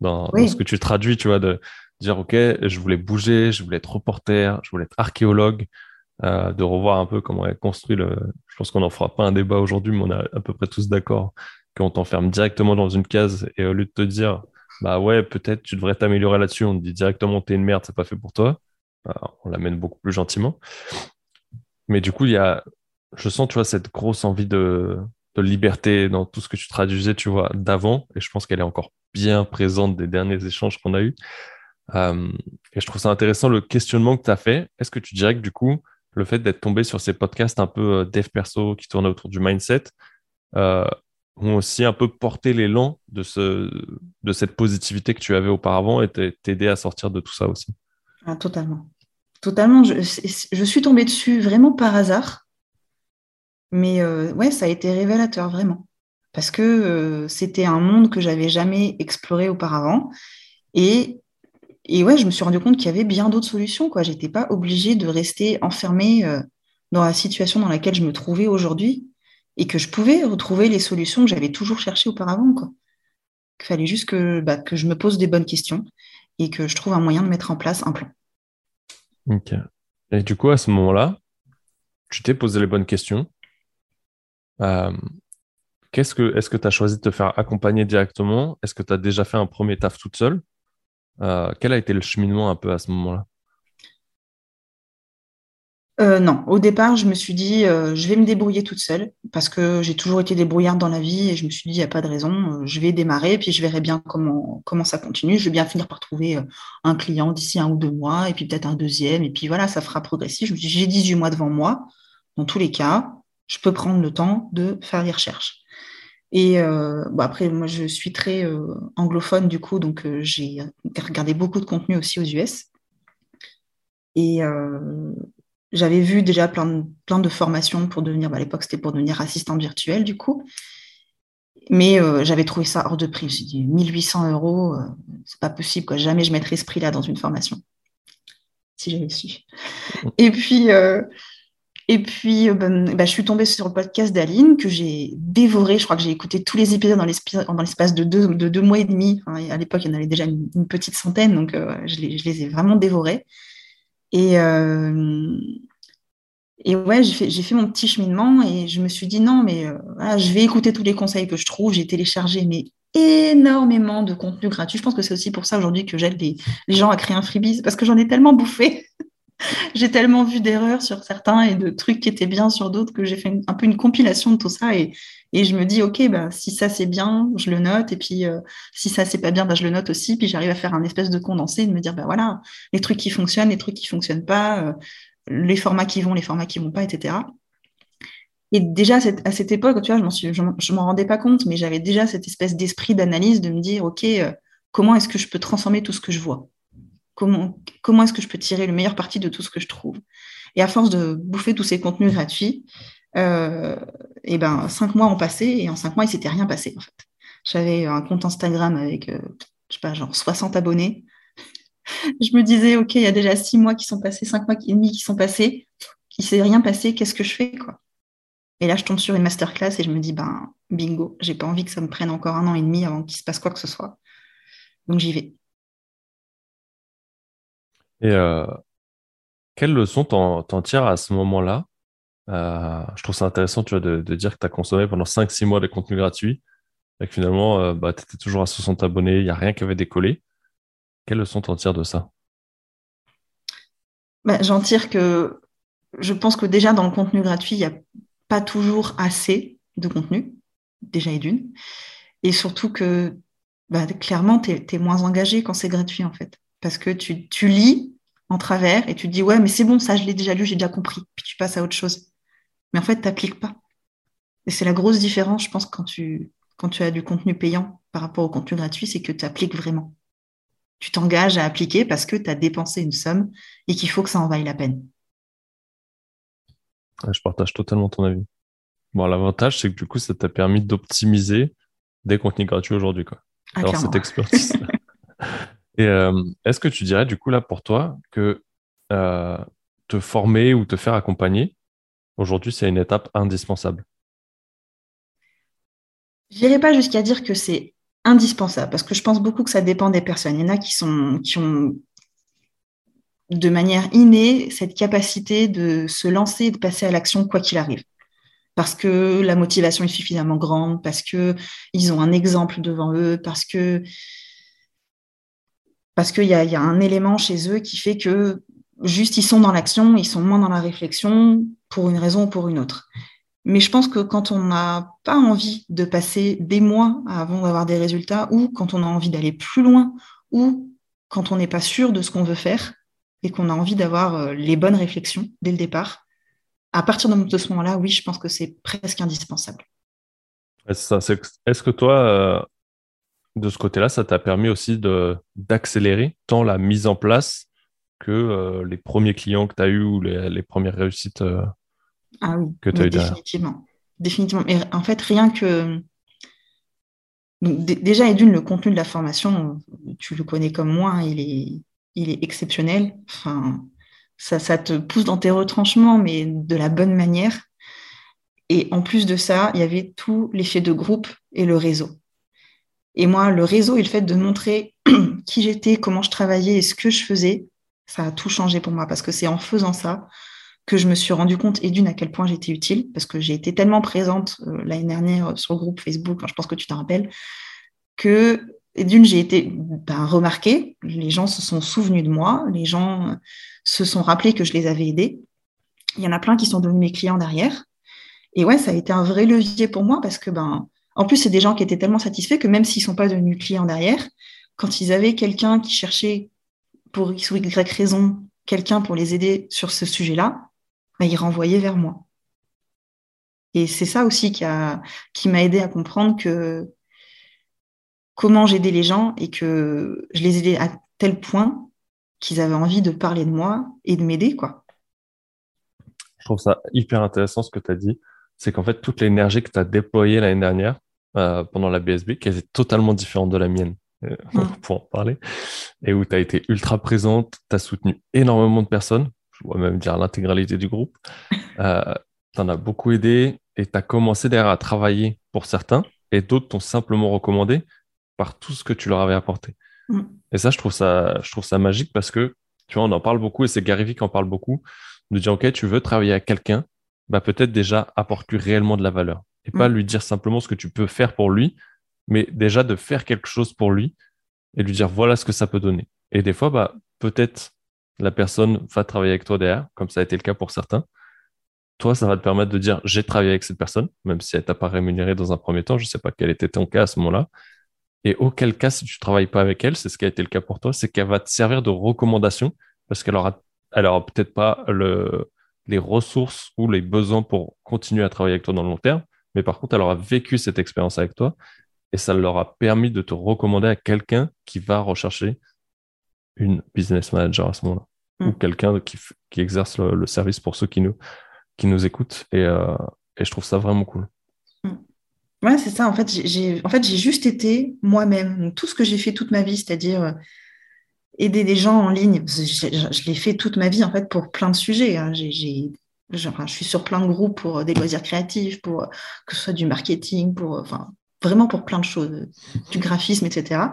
dans, ce que tu traduis, tu vois, de dire, OK, je voulais bouger, je voulais être reporter, je voulais être archéologue, euh, de revoir un peu comment est construit le... Je pense qu'on n'en fera pas un débat aujourd'hui, mais on est à peu près tous d'accord qu'on t'enferme directement dans une case et au lieu de te dire, bah ouais, peut-être tu devrais t'améliorer là-dessus, on te dit directement, t'es une merde, c'est pas fait pour toi. Bah, on l'amène beaucoup plus gentiment. Mais du coup, il y a, je sens, tu vois, cette grosse envie de, liberté dans tout ce que tu traduisais, tu vois, d'avant. Et je pense qu'elle est encore bien présente des derniers échanges qu'on a eus. Euh, et je trouve ça intéressant le questionnement que tu as fait. Est-ce que tu dirais que du coup, le fait d'être tombé sur ces podcasts un peu euh, dev perso qui tournent autour du mindset, euh, ont aussi un peu porté l'élan de, ce, de cette positivité que tu avais auparavant et t'aider à sortir de tout ça aussi. Ah, totalement. Totalement. Je, suis tombée dessus vraiment par hasard. Mais euh, ouais, ça a été révélateur, vraiment. Parce que euh, c'était un monde que j'avais jamais exploré auparavant. Et, et ouais, je me suis rendu compte qu'il y avait bien d'autres solutions. Je n'étais pas obligée de rester enfermée euh, dans la situation dans laquelle je me trouvais aujourd'hui et que je pouvais retrouver les solutions que j'avais toujours cherchées auparavant. Il fallait juste que, bah, que je me pose des bonnes questions et que je trouve un moyen de mettre en place un plan. Ok. Et du coup, à ce moment-là, tu t'es posé les bonnes questions. Euh, est-ce que tu as choisi de te faire accompagner directement? Est-ce que tu as déjà fait un premier taf toute seule? Euh, Quel a été le cheminement un peu à ce moment-là? Euh, non, au départ, je me suis dit, euh, je vais me débrouiller toute seule, parce que j'ai toujours été débrouillarde dans la vie, et je me suis dit, il n'y a pas de raison, euh, je vais démarrer, puis je verrai bien comment, ça continue. Je vais bien finir par trouver un client d'ici un ou deux mois, et puis peut-être un deuxième, et puis voilà, ça fera progressif. Je me suis dit, j'ai 18 mois devant moi, dans tous les cas, je peux prendre le temps de faire les recherches. Et après, moi, je suis très anglophone, du coup, donc j'ai regardé beaucoup de contenu aussi aux US. Et j'avais vu déjà plein de, plein de formations pour devenir, bah, à l'époque c'était pour devenir assistante virtuelle du coup, mais euh, j'avais trouvé ça hors de prix. Suis dit 1800 euros, euh, c'est pas possible, jamais je mettrais ce prix-là dans une formation, si j'avais su. Et puis, euh, et puis ben, bah, je suis tombée sur le podcast d'Aline que j'ai dévoré. Je crois que j'ai écouté tous les épisodes dans l'espace de deux, de deux mois et demi. à l'époque, il y en avait déjà une, petite centaine, donc je, les, ai vraiment dévorés. Et, euh, et ouais, j'ai fait, mon petit cheminement et je me suis dit non, mais euh, je vais écouter tous les conseils que je trouve. J'ai téléchargé mais énormément de contenu gratuit. Je pense que c'est aussi pour ça aujourd'hui que j'aide les, les, gens à créer un freebie, parce que j'en ai tellement bouffé. j'ai tellement vu d'erreurs sur certains et de trucs qui étaient bien sur d'autres que j'ai fait un peu une compilation de tout ça et je me dis, OK, bah, si ça c'est bien, je le note. Et puis euh, si ça c'est pas bien, bah, je le note aussi. Puis j'arrive à faire un espèce de condensé, de me dire, bah voilà, les trucs qui fonctionnent, les trucs qui fonctionnent pas, euh, les formats qui vont, les formats qui vont pas, etc. Et déjà à cette époque, tu vois, je m'en rendais pas compte, mais j'avais déjà cette espèce d'esprit d'analyse de me dire, OK, euh, comment est-ce que je peux transformer tout ce que je vois? Comment, comment est-ce que je peux tirer le meilleur parti de tout ce que je trouve? Et à force de bouffer tous ces contenus gratuits, euh, et ben, cinq mois ont passé et en cinq mois, il s'était rien passé en fait. J'avais un compte Instagram avec, euh, je sais pas, genre 60 abonnés. je me disais, OK, il y a déjà six mois qui sont passés, cinq mois et demi qui sont passés, il s'est rien passé, qu'est-ce que je fais quoi? Et là, je tombe sur une masterclass et je me dis, ben, bingo, j'ai pas envie que ça me prenne encore un an et demi avant qu'il se passe quoi que ce soit. Donc j'y vais. Et euh, quelle leçon t'en, tires à ce moment-là? Euh, Je trouve ça intéressant tu vois, de, dire que tu as consommé pendant 5-6 mois des contenus gratuits et que finalement, euh, bah, tu étais toujours à 60 abonnés, il n'y a rien qui avait décollé. Quelle leçon t'en tires de ça? Bah, J'en tire que je pense que déjà dans le contenu gratuit, il n'y a pas toujours assez de contenu, déjà et d'une. Et surtout que bah, clairement, tu es, moins engagé quand c'est gratuit en fait. Parce que tu, tu lis en travers et tu te dis ouais, mais c'est bon, ça je l'ai déjà lu, j'ai déjà compris. Puis tu passes à autre chose. Mais en fait, tu n'appliques pas. Et c'est la grosse différence, je pense, quand tu, quand tu as du contenu payant par rapport au contenu gratuit, c'est que tu appliques vraiment. Tu t'engages à appliquer parce que tu as dépensé une somme et qu'il faut que ça en vaille la peine. Je partage totalement ton avis. Bon, l'avantage, c'est que du coup, ça t'a permis d'optimiser des contenus gratuits aujourd'hui. Quoi. Ah, Alors, cette expertise. Et euh, est-ce que tu dirais, du coup, là, pour toi, que euh, te former ou te faire accompagner, aujourd'hui, c'est une étape indispensable Je n'irai pas jusqu'à dire que c'est indispensable, parce que je pense beaucoup que ça dépend des personnes. Il y en a qui, sont, qui ont de manière innée cette capacité de se lancer et de passer à l'action quoi qu'il arrive. Parce que la motivation est suffisamment grande, parce qu'ils ont un exemple devant eux, parce que parce qu'il y, a, un élément chez eux qui fait que juste ils sont dans l'action, ils sont moins dans la réflexion pour une raison ou pour une autre. Mais je pense que quand on n'a pas envie de passer des mois avant d'avoir des résultats, ou quand on a envie d'aller plus loin, ou quand on n'est pas sûr de ce qu'on veut faire, et qu'on a envie d'avoir euh, les bonnes réflexions dès le départ, à partir de ce moment-là, oui, je pense que c'est presque indispensable. Est-ce que toi, euh, de ce côté-là, ça t'a permis aussi d'accélérer tant la mise en place que euh, les premiers clients que tu as eus ou les, premières réussites ah oui, que tu as eues Définitivement. Définitivement. Mais en fait, rien que. déjà, et d'une, le contenu de la formation, tu le connais comme moi, hein, il est, il est exceptionnel. Enfin, ça, ça te pousse dans tes retranchements, mais de la bonne manière. Et en plus de ça, il y avait tout l'effet de groupe et le réseau. Et moi, le réseau et le fait de montrer qui j'étais, comment je travaillais et ce que je faisais, ça a tout changé pour moi parce que c'est en faisant ça que je me suis rendu compte et d'une à quel point j'étais utile parce que j'ai été tellement présente euh, l'année dernière sur le groupe Facebook, je pense que tu t'en rappelles, que et d'une, j'ai été ben, remarquée, les gens se sont souvenus de moi, les gens se sont rappelés que je les avais aidés. Il y en a plein qui sont devenus mes clients derrière. Et ouais, ça a été un vrai levier pour moi parce que, ben, en plus, c'est des gens qui étaient tellement satisfaits que même s'ils ne sont pas devenus clients derrière, quand ils avaient quelqu'un qui cherchait pour X ou Y raison, quelqu'un pour les aider sur ce sujet-là, ben, ils renvoyaient vers moi. Et c'est ça aussi qui, a, qui m'a aidé à comprendre que comment j'aidais les gens et que je les aidais à tel point qu'ils avaient envie de parler de moi et de m'aider, quoi. Je trouve ça hyper intéressant ce que tu as dit. C'est qu'en fait, toute l'énergie que tu as déployée l'année dernière euh, pendant la BSB, qui est totalement différente de la mienne, euh, mm. pour en parler, et où tu as été ultra présente, tu as soutenu énormément de personnes, je vois même dire l'intégralité du groupe. Euh, tu en as beaucoup aidé et tu as commencé derrière à travailler pour certains, et d'autres t'ont simplement recommandé par tout ce que tu leur avais apporté. Mm. Et ça, je trouve ça, je trouve ça magique parce que, tu vois, on en parle beaucoup et c'est Gary Vee qui en parle beaucoup, de dire, OK, tu veux travailler avec quelqu'un, bah, peut-être déjà apporte-lui réellement de la valeur. Et pas mm. lui dire simplement ce que tu peux faire pour lui, mais déjà de faire quelque chose pour lui et lui dire, voilà ce que ça peut donner. Et des fois, bah, peut-être la personne va travailler avec toi derrière, comme ça a été le cas pour certains. Toi, ça va te permettre de dire, j'ai travaillé avec cette personne, même si elle t'a pas rémunéré dans un premier temps. Je sais pas quel était ton cas à ce moment-là. Et auquel cas, si tu travailles pas avec elle, c'est ce qui a été le cas pour toi, c'est qu'elle va te servir de recommandation parce qu'elle aura, peut-être pas le, les ressources ou les besoins pour continuer à travailler avec toi dans le long terme, mais par contre, elle aura vécu cette expérience avec toi et ça leur a permis de te recommander à quelqu'un qui va rechercher une business manager à ce moment-là ou mm. quelqu'un qui, qui, exerce le, service pour ceux qui nous, qui nous écoutent. Et, euh, et je trouve ça vraiment cool. Mm. Ouais, c'est ça. En fait, j'ai en fait, juste été moi-même. Tout ce que j'ai fait toute ma vie, c'est-à-dire euh, aider des gens en ligne. Je, l'ai fait toute ma vie, en fait, pour plein de sujets. Hein. J'ai, je suis sur plein de groupes pour des loisirs créatifs, pour que ce soit du marketing, pour, enfin, vraiment pour plein de choses, du graphisme, etc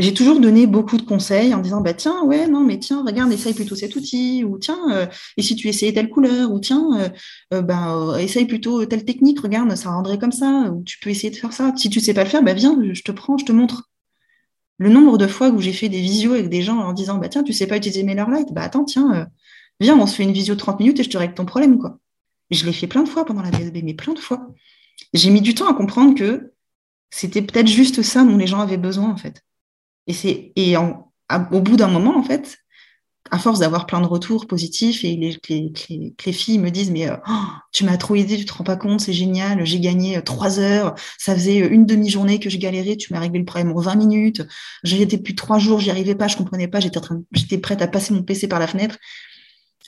j'ai toujours donné beaucoup de conseils en disant bah tiens ouais non mais tiens regarde essaye plutôt cet outil ou tiens euh, et si tu essayais telle couleur ou tiens euh, euh, bah, essaye plutôt telle technique regarde ça rendrait comme ça ou tu peux essayer de faire ça. Si tu sais pas le faire bah viens je te prends je te montre. Le nombre de fois où j'ai fait des visios avec des gens en disant bah tiens tu sais pas utiliser MailerLite bah attends tiens viens on se fait une visio de 30 minutes et je te règle ton problème quoi. Je l'ai fait plein de fois pendant la BSB mais plein de fois. J'ai mis du temps à comprendre que c'était peut-être juste ça dont les gens avaient besoin en fait et, c'est, et au bout d'un moment, en fait, à force d'avoir plein de retours positifs et les, les, filles me disent mais oh, tu m'as trop aidé, tu te rends pas compte, c'est génial, j'ai gagné euh, trois heures, ça faisait une demi-journée que je galérais, tu m'as réglé le problème en 20 minutes, j'ai été depuis trois jours, j'y arrivais pas, je comprenais pas, j'étais, j'étais prête à passer mon PC par la fenêtre.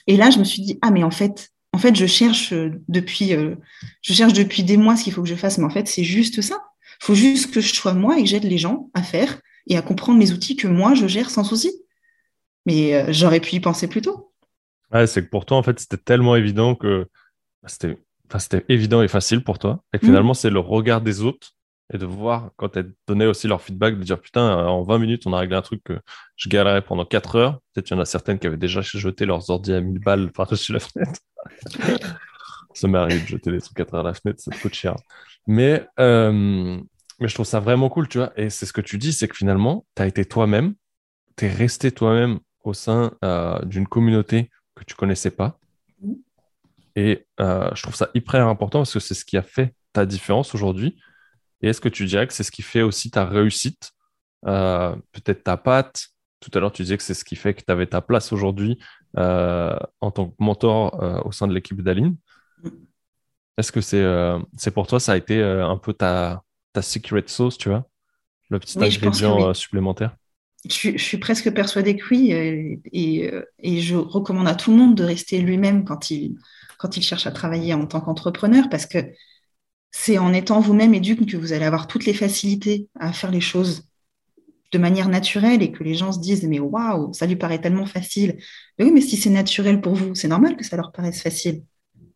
Et là, je me suis dit ah mais en fait, en fait, je cherche euh, depuis, euh, je cherche depuis des mois ce qu'il faut que je fasse, mais en fait, c'est juste ça. Il faut juste que je sois moi et que j'aide les gens à faire et à comprendre mes outils que moi, je gère sans souci. Mais euh, j'aurais pu y penser plus tôt. Ouais, c'est que pour toi, en fait, c'était tellement évident que bah, c'était évident et facile pour toi. Et finalement, mm. c'est le regard des autres et de voir quand elles donnaient aussi leur feedback, de dire putain, en 20 minutes, on a réglé un truc que je galérais pendant 4 heures. Peut-être qu'il y en a certaines qui avaient déjà jeté leurs ordi à 1000 balles par-dessus la fenêtre. ça m'est arrivé de jeter des trucs à travers la fenêtre, ça coûte cher. Mais euh, mais je trouve ça vraiment cool, tu vois. Et c'est ce que tu dis, c'est que finalement, tu as été toi-même, tu es resté toi-même au sein euh, d'une communauté que tu connaissais pas. Et euh, je trouve ça hyper important parce que c'est ce qui a fait ta différence aujourd'hui. Et est-ce que tu dirais que c'est ce qui fait aussi ta réussite? Euh, Peut-être ta patte Tout à l'heure, tu disais que c'est ce qui fait que tu avais ta place aujourd'hui en tant que mentor au sein de l'équipe d'Aline. Est-ce que c'est c'est pour toi, ça a été un peu ta, ta secret sauce, tu vois Le petit ingrédient euh, supplémentaire je, suis presque persuadée que oui. Euh, euh, et, je recommande à tout le monde de rester lui-même quand il, quand il cherche à travailler en tant qu'entrepreneur parce que c'est en étant vous-même éduque que vous allez avoir toutes les facilités à faire les choses de manière naturelle et que les gens se disent mais waouh, ça lui paraît tellement facile. Mais oui, mais si c'est naturel pour vous, c'est normal que ça leur paraisse facile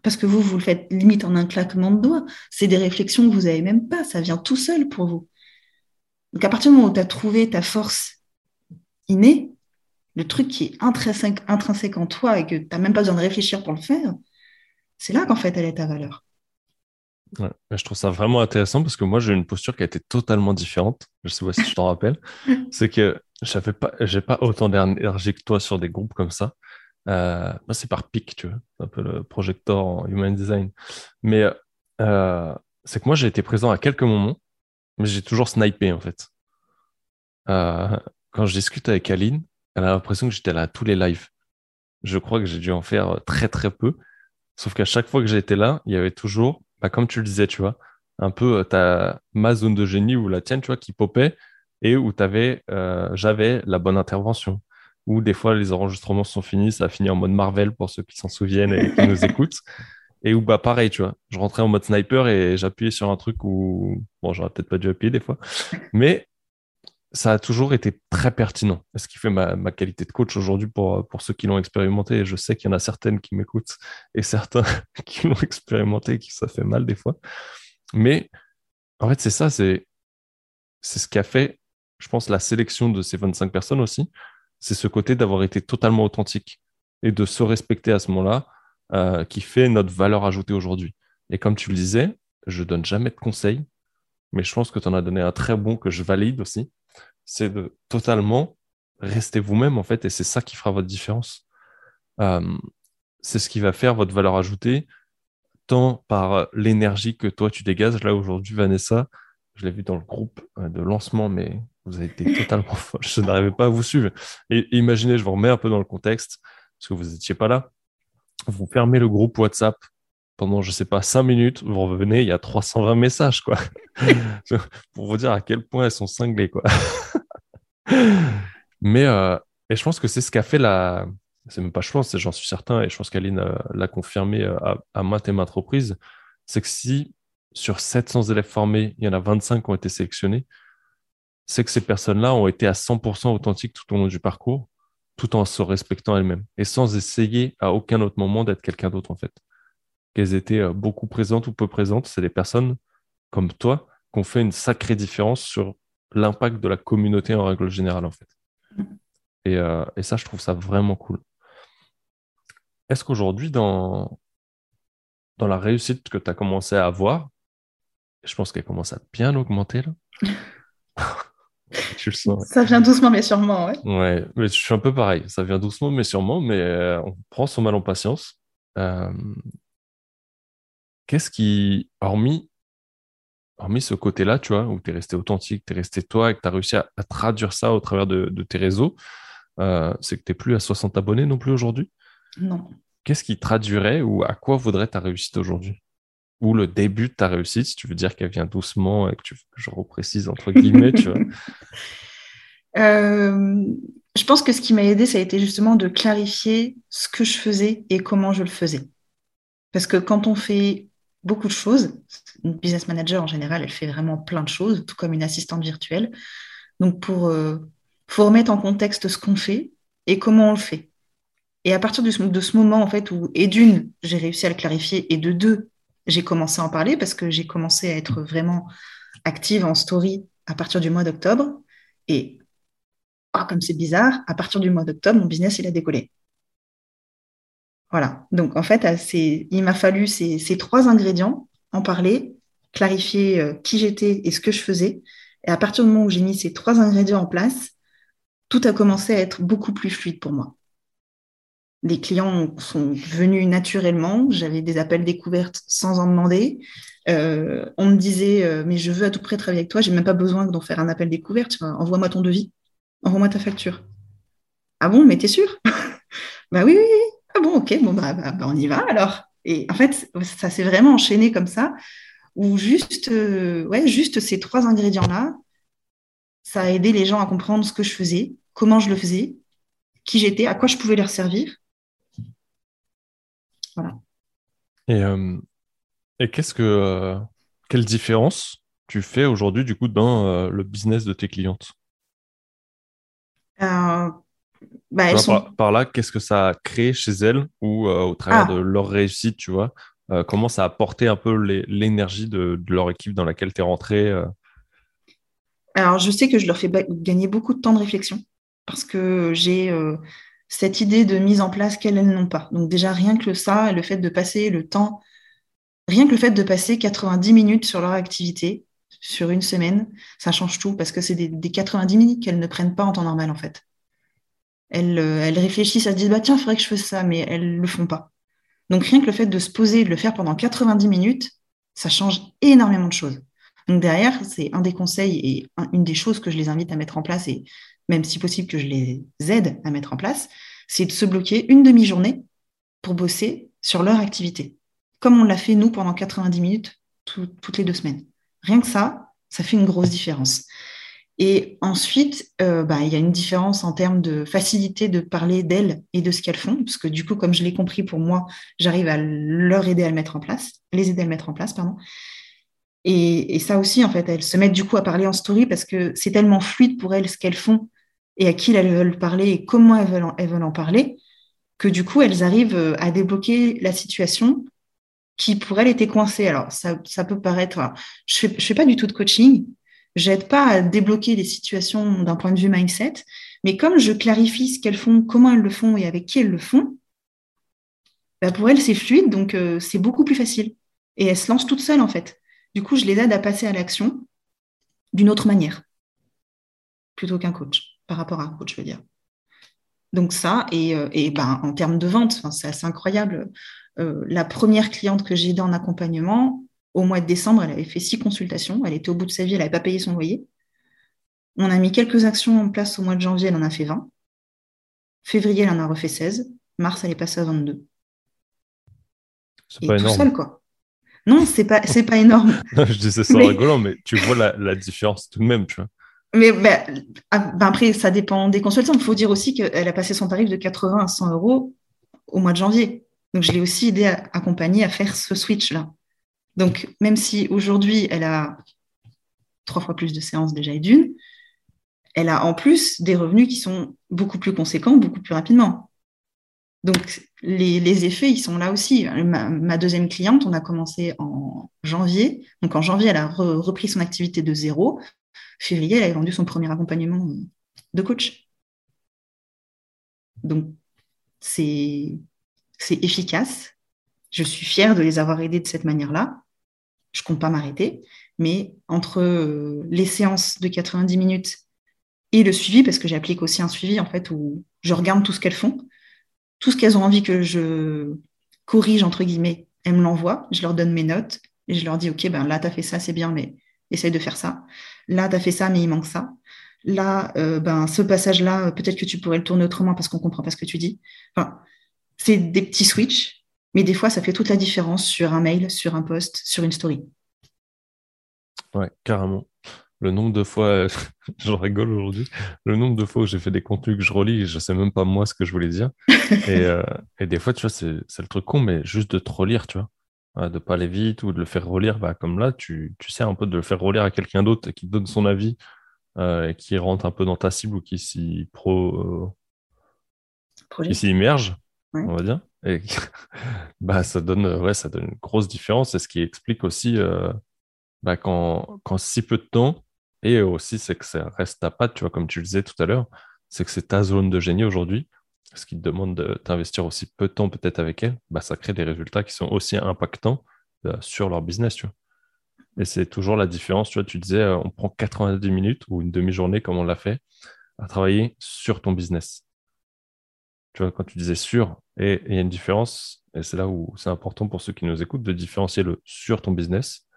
parce que vous, vous le faites limite en un claquement de doigts. C'est des réflexions que vous n'avez même pas, ça vient tout seul pour vous. Donc à partir du moment où tu as trouvé ta force innée, le truc qui est intrinsèque, intrinsèque en toi et que tu n'as même pas besoin de réfléchir pour le faire, c'est là qu'en fait elle est ta valeur. je trouve ça vraiment intéressant parce que moi j'ai une posture qui a été totalement différente. Je sais pas si tu t'en rappelles. c'est que j'avais pas, j'ai pas autant d'énergie que toi sur des groupes comme ça. Euh, c'est par pic, tu vois, un peu le projecteur en human design. Mais euh, c'est que moi, j'ai été présent à quelques moments, mais j'ai toujours snipé, en fait. Euh, quand je discute avec Aline, elle a l'impression que j'étais là à tous les lives. Je crois que j'ai dû en faire très, très peu. Sauf qu'à chaque fois que j'étais là, il y avait toujours, bah, comme tu le disais, tu vois, un peu ta, ma zone de génie ou la tienne, tu vois, qui popait et où avais, j'avais la bonne intervention où des fois les enregistrements sont finis, ça a fini en mode Marvel pour ceux qui s'en souviennent et qui nous écoutent. Et où bah pareil, tu vois, je rentrais en mode sniper et j'appuyais sur un truc où bon, j'aurais peut-être pas dû appuyer des fois, mais ça a toujours été très pertinent. Ce qui fait ma, ma qualité de coach aujourd'hui pour, pour ceux qui l'ont expérimenté. Et je sais qu'il y en a certaines qui m'écoutent et certains qui l'ont expérimenté et qui ça fait mal des fois. Mais en fait, c'est ça, c'est c'est ce qui a fait, je pense, la sélection de ces 25 personnes aussi c'est ce côté d'avoir été totalement authentique et de se respecter à ce moment-là euh, qui fait notre valeur ajoutée aujourd'hui. Et comme tu le disais, je donne jamais de conseils, mais je pense que tu en as donné un très bon que je valide aussi. C'est de totalement rester vous-même en fait, et c'est ça qui fera votre différence. Euh, c'est ce qui va faire votre valeur ajoutée, tant par l'énergie que toi tu dégages. Là aujourd'hui, Vanessa, je l'ai vu dans le groupe euh, de lancement, mais vous avez été totalement folle. Je n'arrivais pas à vous suivre. Et imaginez, je vous remets un peu dans le contexte, parce que vous n'étiez pas là. Vous fermez le groupe WhatsApp pendant, je ne sais pas, cinq minutes. Vous revenez, il y a 320 messages, quoi. Pour vous dire à quel point elles sont cinglées, quoi. Mais euh, Et je pense que c'est ce qu'a fait la. C'est même pas je pense, j'en suis certain, et je pense qu'Aline euh, l'a confirmé euh, à, à maintes et maintes reprises. C'est que si sur 700 élèves formés, il y en a 25 qui ont été sélectionnés, c'est que ces personnes-là ont été à 100% authentiques tout au long du parcours, tout en se respectant elles-mêmes et sans essayer à aucun autre moment d'être quelqu'un d'autre en fait. Qu'elles étaient euh, beaucoup présentes ou peu présentes, c'est des personnes comme toi qui ont fait une sacrée différence sur l'impact de la communauté en règle générale en fait. Et, euh, ça, je trouve ça vraiment cool. Est-ce qu'aujourd'hui, dans, dans la réussite que tu as commencé à avoir, je pense qu'elle commence à bien augmenter là. Tu le sens. Ça vient doucement, mais sûrement, ouais. Ouais, mais je suis un peu pareil. Ça vient doucement, mais sûrement, mais euh, on prend son mal en patience. Euh, qu'est-ce qui, hormis, hormis ce côté-là, tu vois, où tu es resté authentique, tu es resté toi et que tu as réussi à, traduire ça au travers de, tes réseaux, euh, c'est que tu n'es plus à 60 abonnés non plus aujourd'hui? Non. Qu'est-ce qui traduirait ou à quoi vaudrait ta réussite aujourd'hui? Ou le début de ta réussite, si tu veux dire qu'elle vient doucement et que, tu, que je reprécise entre guillemets, euh, Je pense que ce qui m'a aidé, ça a été justement de clarifier ce que je faisais et comment je le faisais. Parce que quand on fait beaucoup de choses, une business manager en général, elle fait vraiment plein de choses, tout comme une assistante virtuelle. Donc pour euh, faut remettre en contexte ce qu'on fait et comment on le fait. Et à partir de ce, de ce moment, en fait, où, et d'une, j'ai réussi à le clarifier, et de deux, j'ai commencé à en parler parce que j'ai commencé à être vraiment active en story à partir du mois d'octobre. Et oh, comme c'est bizarre, à partir du mois d'octobre, mon business, il a décollé. Voilà. Donc, en fait, il m'a fallu ces, trois ingrédients, en parler, clarifier euh, qui j'étais et ce que je faisais. Et à partir du moment où j'ai mis ces trois ingrédients en place, tout a commencé à être beaucoup plus fluide pour moi les clients sont venus naturellement. J'avais des appels découvertes sans en demander. Euh, on me disait, euh, mais je veux à tout près travailler avec toi, j'ai même pas besoin d'en faire un appel découverte. Envoie-moi ton devis, envoie-moi ta facture. Ah bon, mais t'es sûr? Bah oui, oui, oui. Ah bon, ok, bon, bah, bah, bah, on y va alors. Et en fait, ça s'est vraiment enchaîné comme ça, où juste, euh, ouais, juste ces trois ingrédients-là, ça a aidé les gens à comprendre ce que je faisais, comment je le faisais, qui j'étais, à quoi je pouvais leur servir. Et, euh, et qu'est-ce que, euh, quelle différence tu fais aujourd'hui du coup dans euh, le business de tes clientes? Bah, par, là, qu'est-ce que ça a créé chez elles ou au travers ah. de leur réussite, tu vois? Comment ça a apporté un peu l'énergie de, leur équipe dans laquelle tu es rentré Alors, je sais que je leur fais gagner beaucoup de temps de réflexion parce que j'ai cette idée de mise en place qu'elles n'ont pas. Donc déjà, rien que ça, le fait de passer le temps, rien que le fait de passer 90 minutes sur leur activité, sur une semaine, ça change tout, parce que c'est des, 90 minutes qu'elles ne prennent pas en temps normal, en fait. Elles, euh, réfléchissent, elles se disent, bah, tiens, il faudrait que je fasse ça, mais elles ne le font pas. Donc rien que le fait de se poser, de le faire pendant 90 minutes, ça change énormément de choses. Donc derrière, c'est un des conseils et une des choses que je les invite à mettre en place et même si possible que je les aide à mettre en place, c'est de se bloquer une demi-journée pour bosser sur leur activité, comme on l'a fait nous pendant 90 minutes toutes les deux semaines. Rien que ça, ça fait une grosse différence. Et ensuite, euh, bah, il y a une différence en termes de facilité de parler d'elles et de ce qu'elles font, parce que du coup, comme je l'ai compris pour moi, j'arrive à leur aider à le mettre en place, les aider à le mettre en place, pardon. Et, et, ça aussi, en fait, elles se mettent du coup à parler en story parce que c'est tellement fluide pour elles ce qu'elles font et à qui elles veulent parler et comment elles veulent en, elles veulent en parler, que du coup, elles arrivent euh, à débloquer la situation qui pour elles était coincée. Alors, ça, ça peut paraître... je ne fais, pas du tout de coaching, j'aide pas à débloquer les situations d'un point de vue mindset, mais comme je clarifie ce qu'elles font, comment elles le font et avec qui elles le font, bah pour elles, c'est fluide, donc euh, c'est beaucoup plus facile. Et elles se lancent toutes seules, en fait. Du coup, je les aide à passer à l'action d'une autre manière, plutôt qu'un coach par rapport à un coach, je veux dire. Donc ça, et, euh, ben, en termes de vente, c'est assez incroyable. Euh, la première cliente que j'ai aidée en accompagnement, au mois de décembre, elle avait fait six consultations, elle était au bout de sa vie, elle n'avait pas payé son loyer. On a mis quelques actions en place au mois de janvier, elle en a fait 20. Février, elle en a refait 16. Mars, elle est passée à 22. C'est pas énorme. Seul, quoi. Non, c'est pas, c'est pas énorme. je disais ça en rigolant, mais tu vois la, la différence tout de même, tu vois. Mais ben, ah, ben après, ça dépend des consultants. Il faut dire aussi qu'elle a passé son tarif de 80 à 100 euros au mois de janvier. Donc, je l'ai aussi aidé à accompagner à faire ce switch-là. Donc, même si aujourd'hui, elle a trois fois plus de séances déjà et d'une, elle a en plus des revenus qui sont beaucoup plus conséquents, beaucoup plus rapidement. Donc, les, effets, ils sont là aussi. Ma, deuxième cliente, on a commencé en janvier. Donc, en janvier, elle a repris son activité de zéro. Février, elle a vendu son premier accompagnement de coach. Donc, c'est efficace. Je suis fière de les avoir aidés de cette manière-là. Je ne compte pas m'arrêter. Mais entre euh, les séances de 90 minutes et le suivi, parce que j'applique aussi un suivi en fait où je regarde tout ce qu'elles font, tout ce qu'elles ont envie que je corrige entre guillemets, elles me l'envoient, je leur donne mes notes et je leur dis ok ben là tu as fait ça c'est bien mais essaye de faire ça. Là tu as fait ça mais il manque ça. Là euh, ben ce passage là peut-être que tu pourrais le tourner autrement parce qu'on comprend pas ce que tu dis. Enfin c'est des petits switches mais des fois ça fait toute la différence sur un mail, sur un post, sur une story. Ouais, carrément le nombre de fois, j'en rigole aujourd'hui, le nombre de fois où j'ai fait des contenus que je relis je sais même pas moi ce que je voulais dire. et, euh, et, des fois, tu vois, c'est, le truc con, mais juste de te relire, tu vois. De pas aller vite ou de le faire relire, bah, comme là, tu, tu sais un peu de le faire relire à quelqu'un d'autre qui donne son avis euh, et qui rentre un peu dans ta cible ou qui s'y pro, euh, qui s'y immerge, on va dire. Et bah, ça donne, ouais, ça donne une grosse différence. Et ce qui explique aussi bah, qu'en, si peu de temps, et aussi, c'est que ça reste ta patte, tu vois, comme tu le disais tout à l'heure, c'est que c'est ta zone de génie aujourd'hui. Ce qui te demande de t'investir aussi peu de temps peut-être avec elle, bah, ça crée des résultats qui sont aussi impactants euh, sur leur business, tu vois. Et c'est toujours la différence, tu vois, tu disais, euh, on prend 90 minutes ou une demi-journée, comme on l'a fait, à travailler sur ton business. Tu vois, quand tu disais sur, et il y a une différence, et c'est là où c'est important pour ceux qui nous écoutent de différencier le sur ton business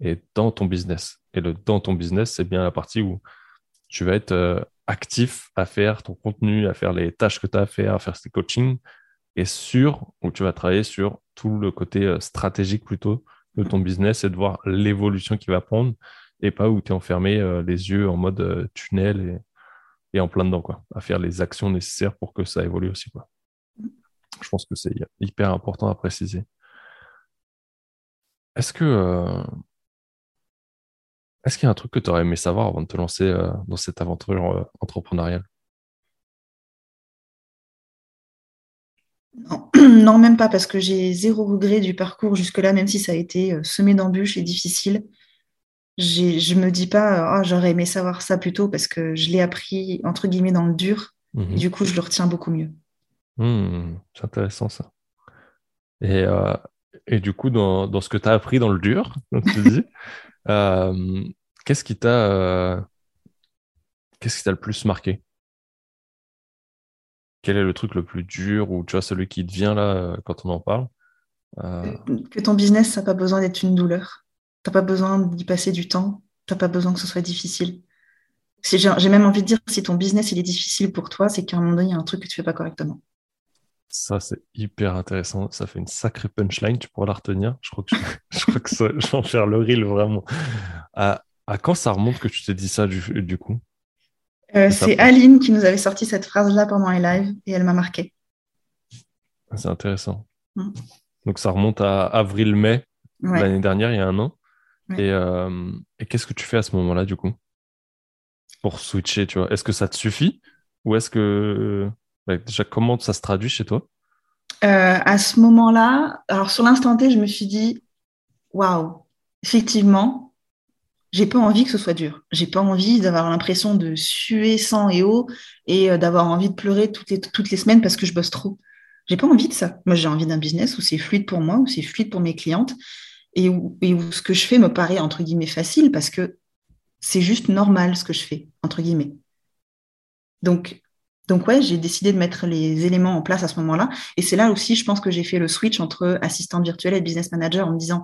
et dans ton business. Et le dans ton business, c'est bien la partie où tu vas être euh, actif à faire ton contenu, à faire les tâches que tu as à faire, à faire tes coachings, et sur où tu vas travailler sur tout le côté euh, stratégique plutôt de ton business et de voir l'évolution qu'il va prendre, et pas où tu es enfermé euh, les yeux en mode tunnel et, et, en plein dedans, quoi, à faire les actions nécessaires pour que ça évolue aussi. Quoi. Je pense que c'est hyper important à préciser. Est-ce que est-ce qu'il y a un truc que tu aurais aimé savoir avant de te lancer euh, dans cette aventure euh, entrepreneuriale? Non. même pas, parce que j'ai zéro regret du parcours jusque-là, même si ça a été euh, semé d'embûches et difficile. Je me dis pas, oh, j'aurais aimé savoir ça plus tôt parce que je l'ai appris, entre guillemets, dans le dur. Mmh du coup, je le retiens beaucoup mieux. Mmh, c'est intéressant ça. Et, du coup, dans, ce que tu as appris dans le dur, comme tu dis, Euh, qu'est-ce qui t'a euh, qu'est-ce qui t'a le plus marqué? Quel est le truc le plus dur ou tu vois celui qui te vient là euh, quand on en parle? Que ton business, n'a pas besoin d'être une douleur. Tu n'as pas besoin d'y passer du temps. Tu n'as pas besoin que ce soit difficile. J'ai même envie de dire, si ton business est difficile pour toi, c'est qu'à un moment donné, il y a un truc que tu fais pas correctement. Ça, c'est hyper intéressant. Ça fait une sacrée punchline. Tu pourras la retenir. Je crois que je, crois que ça, je vais en faire le reel vraiment. À, quand ça remonte que tu t'es dit ça du, coup? Euh, C'est Aline qui nous avait sorti cette phrase-là pendant les lives et elle m'a marqué. C'est intéressant. Mm. Donc ça remonte à avril-mai l'année dernière, il y a un an. Et, euh, et qu'est-ce que tu fais à ce moment-là du coup? Pour switcher, tu vois Est-ce que ça te suffit? Ou est-ce que déjà, comment ça se traduit chez toi? Euh, À ce moment-là, alors sur l'instant T, je me suis dit, waouh, effectivement, j'ai pas envie que ce soit dur. J'ai pas envie d'avoir l'impression de suer sang et eau et euh, d'avoir envie de pleurer toutes les, toutes les semaines parce que je bosse trop. J'ai pas envie de ça. Moi, j'ai envie d'un business où c'est fluide pour moi, où c'est fluide pour mes clientes et où, et où ce que je fais me paraît entre guillemets facile parce que c'est juste normal ce que je fais, entre guillemets. Donc, donc ouais, j'ai décidé de mettre les éléments en place à ce moment-là. Et c'est là aussi, je pense que j'ai fait le switch entre assistante virtuelle et business manager en me disant,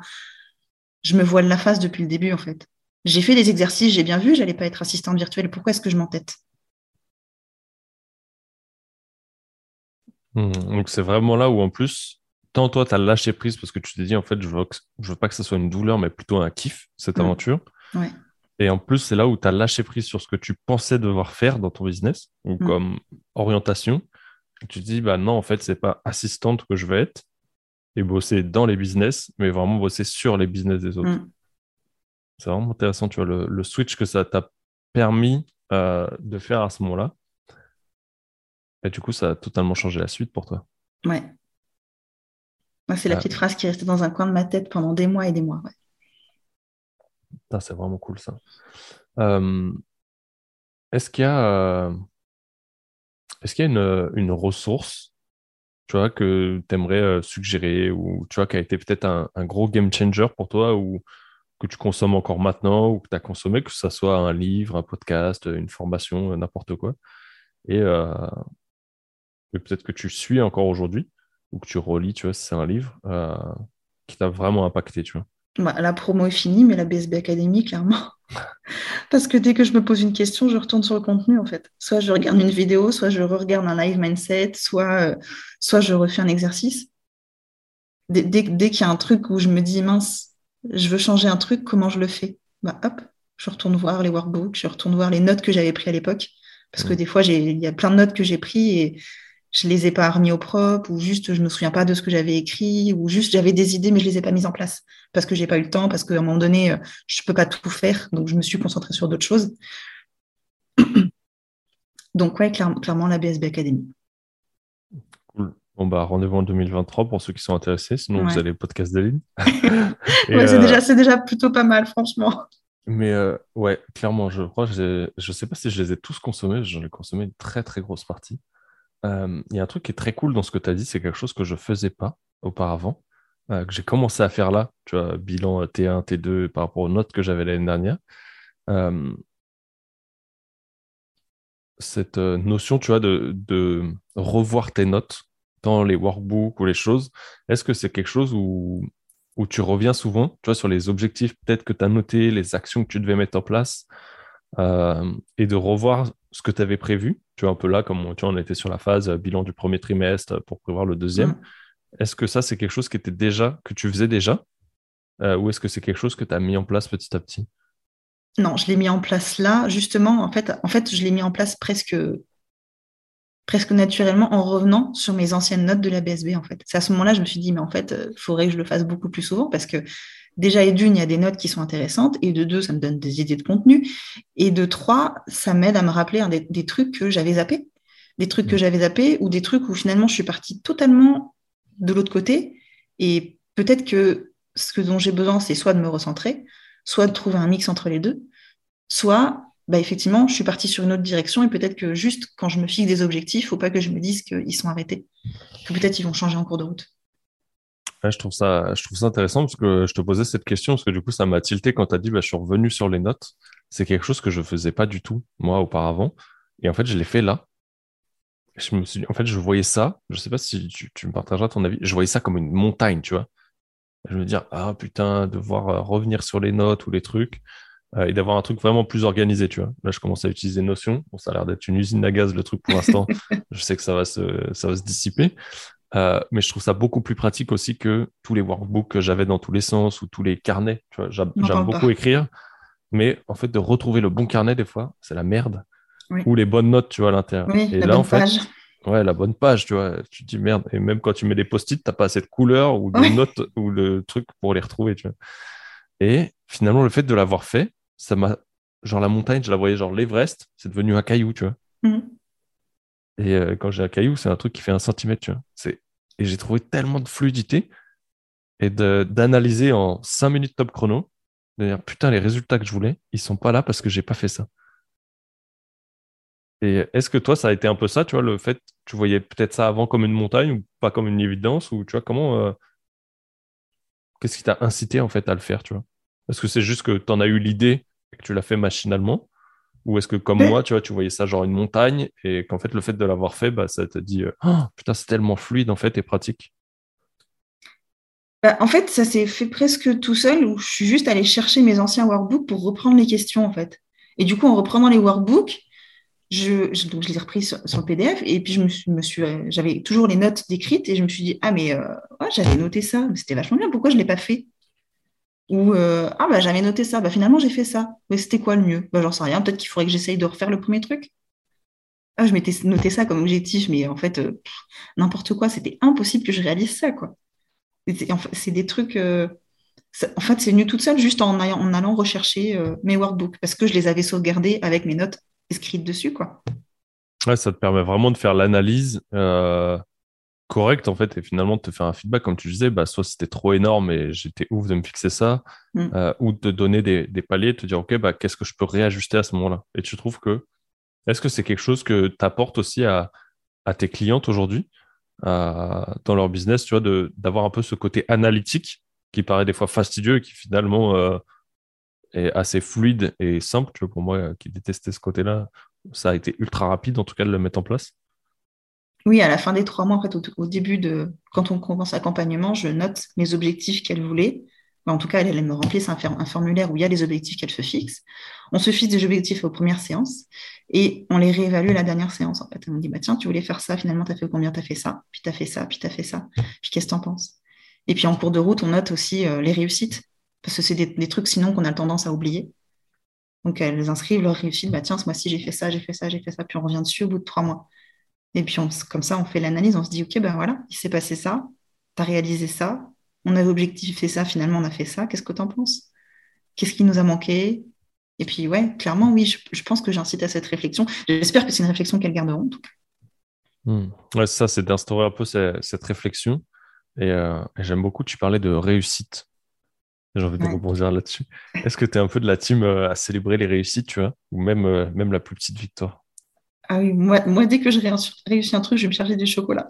je me voile la face depuis le début en fait. J'ai fait des exercices, j'ai bien vu, j'allais pas être assistante virtuelle. Pourquoi est-ce que je m'entête? Hmm, Donc c'est vraiment là où en plus, tant toi, tu as lâché prise parce que tu t'es dit, en fait, je veux, veux pas que ce soit une douleur, mais plutôt un kiff, cette aventure. Ouais. Et en plus, c'est là où tu as lâché prise sur ce que tu pensais devoir faire dans ton business, ou Mm. comme orientation. Tu te dis, bah non, en fait, c'est pas assistante que je veux être et bosser dans les business, mais vraiment bosser sur les business des autres. Mm. C'est vraiment intéressant, tu vois, le, le switch que ça t'a permis euh, de faire à ce moment-là. Et du coup, ça a totalement changé la suite pour toi. Ouais. Moi, c'est la petite phrase qui est restée dans un coin de ma tête pendant des mois et des mois. ouais. C'est vraiment cool ça. Euh, est-ce qu'il y a, euh, est-ce qu'il y a une, ressource, tu vois, que tu aimerais suggérer ou tu vois, qui a été peut-être un, gros game changer pour toi ou que tu consommes encore maintenant ou que tu as consommé, que ce soit un livre, un podcast, une formation, n'importe quoi, et, euh, peut-être que tu suis encore aujourd'hui ou que tu relis, tu vois, si c'est un livre euh, qui t'a vraiment impacté, tu vois? Bah, la promo est finie, mais la BSB Academy, clairement. Parce que dès que je me pose une question, je retourne sur le contenu, en fait. Soit je regarde une vidéo, soit je regarde un live mindset, soit, euh, soit je refais un exercice. Dès, dès, dès qu'il y a un truc où je me dis, mince, je veux changer un truc, comment je le fais? Bah, Hop, je retourne voir les workbooks, je retourne voir les notes que j'avais prises à l'époque. Parce que Mm. des fois, j'ai- il y a plein de notes que j'ai prises et je les ai pas remis au propre, ou juste je me souviens pas de ce que j'avais écrit, ou juste j'avais des idées mais je les ai pas mises en place parce que j'ai pas eu le temps, parce qu'à un moment donné, euh, je peux pas tout faire, donc je me suis concentrée sur d'autres choses. Donc ouais, clair- clairement la BSB Academy. Cool. Bon, bah, rendez-vous en 2023 pour ceux qui sont intéressés. Sinon, vous avez le podcast d'Aline. Ouais, c'est euh, déjà, c'est déjà plutôt pas mal, franchement. Mais euh, ouais, clairement, je crois je sais pas si je les ai tous consommés. J'en ai consommé une très, très grosse partie. Euh, Il y a un truc qui est très cool dans ce que tu as dit. C'est quelque chose que je faisais pas auparavant, euh, que j'ai commencé à faire là. Tu vois, bilan euh, T1, T2 par rapport aux notes que j'avais l'année dernière. Euh, cette euh, notion, tu vois, de, de revoir tes notes dans les workbooks ou les choses, est-ce que c'est quelque chose où, où tu reviens souvent, tu vois, sur les objectifs peut-être que tu as notés, les actions que tu devais mettre en place, euh, et de revoir ce que tu avais prévu, tu vois, un peu là, comme tu vois, on était sur la phase euh, bilan du premier trimestre pour prévoir le deuxième. Mm. Est-ce que ça, c'est quelque chose qui était déjà, que tu faisais déjà, euh, ou est-ce que c'est quelque chose que tu as mis en place petit à petit? Non, je l'ai mis en place là, justement. En fait, en fait, je l'ai mis en place presque, presque naturellement en revenant sur mes anciennes notes de la BSB. En fait, c'est à ce moment-là, je me suis dit, mais en fait, il faudrait que je le fasse beaucoup plus souvent parce que déjà, et d'une, il y a des notes qui sont intéressantes, et de deux, ça me donne des idées de contenu, et de trois, ça m'aide à me rappeler hein, des, des trucs que j'avais zappés, des trucs que j'avais zappés, ou des trucs où finalement je suis partie totalement de l'autre côté, et peut-être que ce que dont j'ai besoin, c'est soit de me recentrer, soit de trouver un mix entre les deux, soit bah, effectivement, je suis partie sur une autre direction et peut-être que juste quand je me fixe des objectifs, il ne faut pas que je me dise qu'ils sont arrêtés, que peut-être ils vont changer en cours de route. Ouais, je trouve ça, je trouve ça intéressant parce que je te posais cette question parce que du coup, ça m'a tilté quand tu as dit bah, je suis revenu sur les notes. C'est quelque chose que je faisais pas du tout, moi, auparavant. Et en fait, je l'ai fait là. Je me suis dit, en fait, je voyais ça. Je sais pas si tu, tu me partageras ton avis. Je voyais ça comme une montagne, tu vois. Je me dis, ah putain, devoir euh, revenir sur les notes ou les trucs euh, et d'avoir un truc vraiment plus organisé, tu vois. Là, je commence à utiliser Notion. Bon, ça a l'air d'être une usine à gaz, le truc pour l'instant. je sais que ça va se, ça va se dissiper. Euh, mais je trouve ça beaucoup plus pratique aussi que tous les workbooks que j'avais dans tous les sens ou tous les carnets. Tu vois, j'aime beaucoup pas. écrire, mais en fait, de retrouver le bon carnet, des fois, c'est la merde. Oui. Ou les bonnes notes, tu vois, à l'intérieur. Oui, Et la là, bonne en fait, page. ouais, la bonne page, tu vois, tu te dis merde. Et même quand tu mets des post-it, t'as pas assez de couleurs ou de Ouais. notes ou le truc pour les retrouver, tu vois. Et finalement, le fait de l'avoir fait, ça m'a. Genre, la montagne, je la voyais genre l'Everest, c'est devenu un caillou, tu vois. Mhm. Et euh, quand j'ai un caillou, c'est un truc qui fait un centimètre, tu vois. Et j'ai trouvé tellement de fluidité et d'analyser en 5 minutes top chrono, de dire putain, les résultats que je voulais, ils sont pas là parce que j'ai pas fait ça. Et est-ce que toi, ça a été un peu ça, tu vois, le fait, tu voyais peut-être ça avant comme une montagne ou pas comme une évidence, ou tu vois, comment, euh, qu'est-ce qui t'a incité en fait à le faire, tu vois? Est-ce que c'est juste que tu en as eu l'idée et que tu l'as fait machinalement? Ou est-ce que comme moi, tu vois, tu voyais ça genre une montagne et qu'en fait, le fait de l'avoir fait, bah, ça te dit, euh, Oh, putain, c'est tellement fluide en fait et pratique. Bah, en fait, ça s'est fait presque tout seul où je suis juste allée chercher mes anciens workbooks pour reprendre les questions en fait. Et du coup, en reprenant les workbooks, je, je, donc je les ai repris sur, sur le PDF et puis je me suis, me suis, euh, j'avais toujours les notes décrites et je me suis dit, ah mais euh, ouais, j'avais noté ça, mais c'était vachement bien, pourquoi je ne l'ai pas fait? Ou ah bah j'avais noté ça, bah finalement j'ai fait ça. Mais c'était quoi le mieux? Bah, J'en sais rien, peut-être qu'il faudrait que j'essaye de refaire le premier truc. Ah, je m'étais noté ça comme objectif, mais en fait, n'importe quoi, c'était impossible que je réalise ça, quoi. C'est des trucs. en fait, c'est venu toute seule juste en, allant rechercher mes workbooks parce que je les avais sauvegardés avec mes notes écrites dessus, quoi. Ouais, ça te permet vraiment de faire l'analyse euh, correcte, en fait, et finalement de te faire un feedback, comme tu disais, bah, soit c'était trop énorme et j'étais ouf de me fixer ça, mm. euh, ou de donner des, des paliers, te dire, OK, bah, qu'est-ce que je peux réajuster à ce moment-là? Et tu trouves que, est-ce que c'est quelque chose que tu apportes aussi à, à tes clientes aujourd'hui, dans leur business, tu vois, d'avoir un peu ce côté analytique qui paraît des fois fastidieux et qui finalement euh, est assez fluide et simple, tu vois, pour moi qui détestais ce côté-là, ça a été ultra rapide, en tout cas, de le mettre en place Oui, à la fin des trois mois, en fait, au, début de quand on commence l'accompagnement, je note mes objectifs qu'elle voulait. En tout cas, elle, elle me remplisse un, un, formulaire où il y a les objectifs qu'elle se fixe. On se fixe des objectifs aux premières séances et on les réévalue à la dernière séance. En fait, on dit bah, Tiens, tu voulais faire ça, finalement, tu as fait combien? Tu as fait ça, puis tu as fait ça, puis tu as fait ça. Puis qu'est-ce que tu en penses? Et puis en cours de route, on note aussi euh, les réussites parce que c'est des, des, trucs sinon qu'on a tendance à oublier. Donc, elles inscrivent leur réussite. Bah, tiens, ce mois-ci, j'ai fait ça, j'ai fait ça, j'ai fait ça. Puis on revient dessus au bout de trois mois. Et puis, comme ça, on fait l'analyse. On se dit, OK, ben voilà, il s'est passé ça. Tu as réalisé ça. On avait objectif ça. Finalement, on a fait ça. Qu'est-ce que tu en penses? Qu'est-ce qui nous a manqué? Et puis, ouais, clairement, oui, je, pense que j'incite à cette réflexion. J'espère que c'est une réflexion qu'elles garderont. Hmm. Ouais, ça, c'est d'instaurer un peu cette, réflexion. Euh, et j'aime beaucoup, tu parlais de réussite. J'ai envie de rebondir là-dessus. Est-ce que tu es un peu de la team euh, à célébrer les réussites, tu vois, ou même, euh, même la plus petite victoire? Ah oui, moi, moi dès que je réussis un truc, je vais me charger du chocolat.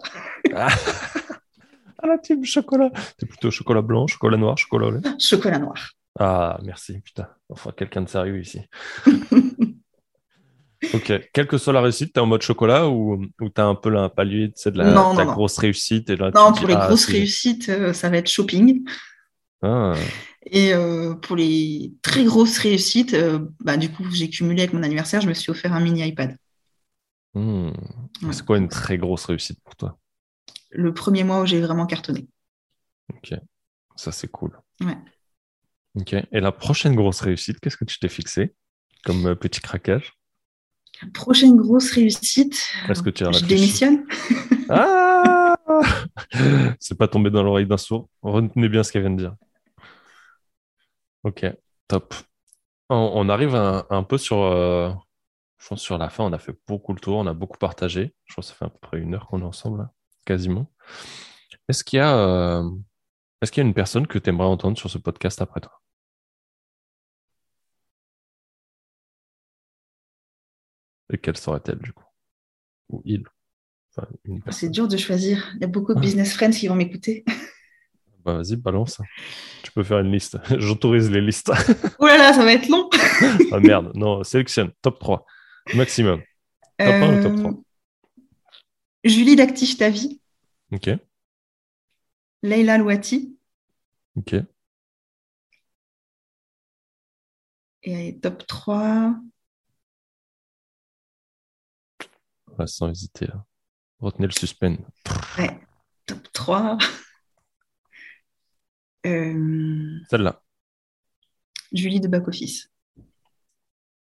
ah. la team chocolat. es plutôt chocolat blanc, chocolat noir, chocolat au lait Chocolat noir. Ah, merci, putain. Enfin, quelqu'un de sérieux ici. ok, quelle que soit la réussite, tu es en mode chocolat ou, ou tu as un peu un palier de la, non, grosse réussite et là, Non, pour les grosses réussites, euh, ça va être shopping. Ah. Et euh, pour les très grosses réussites, euh, bah, du coup, j'ai cumulé avec mon anniversaire, je me suis offert un mini iPad. Hmm. C'est quoi une très grosse réussite pour toi? Le premier mois où j'ai vraiment cartonné. Ok, ça c'est cool. Ouais. Ok, et la prochaine grosse réussite, qu'est-ce que tu t'es fixé comme euh, petit craquage? La prochaine grosse réussite, Est-ce que tu as je démissionne. ah C'est pas tombé dans l'oreille d'un sourd. Retenez bien ce qu'elle vient de dire. Ok, top. On, arrive un, peu sur, euh, je pense sur la fin, on a fait beaucoup le tour, on a beaucoup partagé. Je pense que ça fait à peu près une heure qu'on est ensemble, quasiment. Est-ce qu'il y a, euh, est-ce qu'il y a une personne que tu aimerais entendre sur ce podcast après toi? Et quelle serait-elle du coup? Ou il? C'est dur de choisir. Il y a beaucoup de business friends qui vont m'écouter. Bah, vas-y, balance. Tu peux faire une liste. J'autorise les listes. oh là là, ça va être long. ah merde, non, sélectionne. Top 3. Maximum. Top 1 ou top 3 euh, Julie d'Active Ta Vie. Ok. Leila Louati. Ok. Et top 3. sans hésiter. Retenez le suspense. Ouais. Top 3. Euh, Celle-là. Julie de Back Office.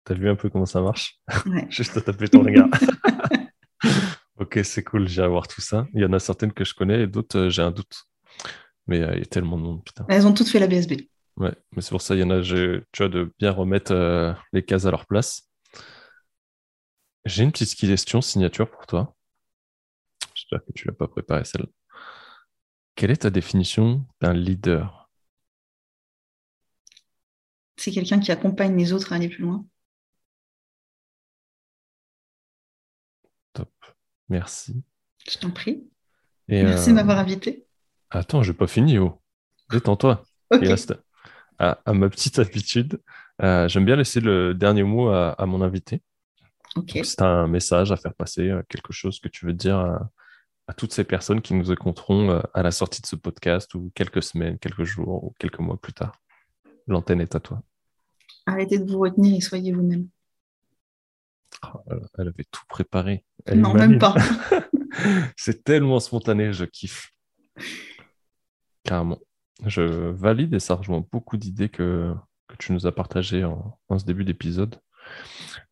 T'as vu un peu comment ça marche? Ouais. Juste à taper ton regard. ok, c'est cool, j'ai à voir tout ça. Il y en a certaines que je connais et d'autres, euh, j'ai un doute. Mais euh, il y a tellement de monde, putain. Elles ont toutes fait la BSB. Ouais, mais c'est pour ça, il y en a, tu vois, de bien remettre les cases à leur place. J'ai une petite question signature pour toi. J'espère que tu l'as pas préparée celle-là. Quelle est ta définition d'un leader? C'est quelqu'un qui accompagne les autres à aller plus loin. Merci. Je t'en prie. Merci de m'avoir euh, invité. Attends, je n'ai pas fini. Oh. Détends-toi. À, ma petite habitude, euh, j'aime bien laisser le dernier mot à, mon invité. C'est un message à faire passer, euh, quelque chose que tu veux dire à toutes ces personnes qui nous écouteront euh, à la sortie de ce podcast ou quelques semaines, quelques jours ou quelques mois plus tard. L'antenne est à toi. Arrêtez de vous retenir et soyez vous-même. Oh, elle avait tout préparé. non, même pas. C'est tellement spontané, je kiffe. Carrément. je valide et ça rejoint beaucoup d'idées que, que tu nous as partagées en, ce début d'épisode.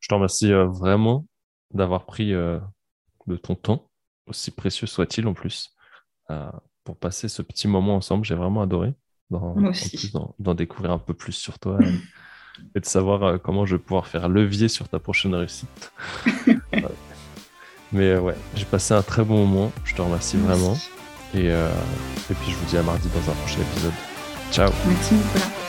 Je te remercie euh, vraiment d'avoir pris euh, de ton temps, aussi précieux soit-il en plus, euh, pour passer ce petit moment ensemble. J'ai vraiment adoré d'en découvrir un peu plus sur toi et, de savoir comment je vais pouvoir faire levier sur ta prochaine réussite. Mais ouais, j'ai passé un très bon moment. Je te remercie vraiment. Et, et puis je vous dis à mardi dans un prochain épisode. Ciao. Merci Nicolas.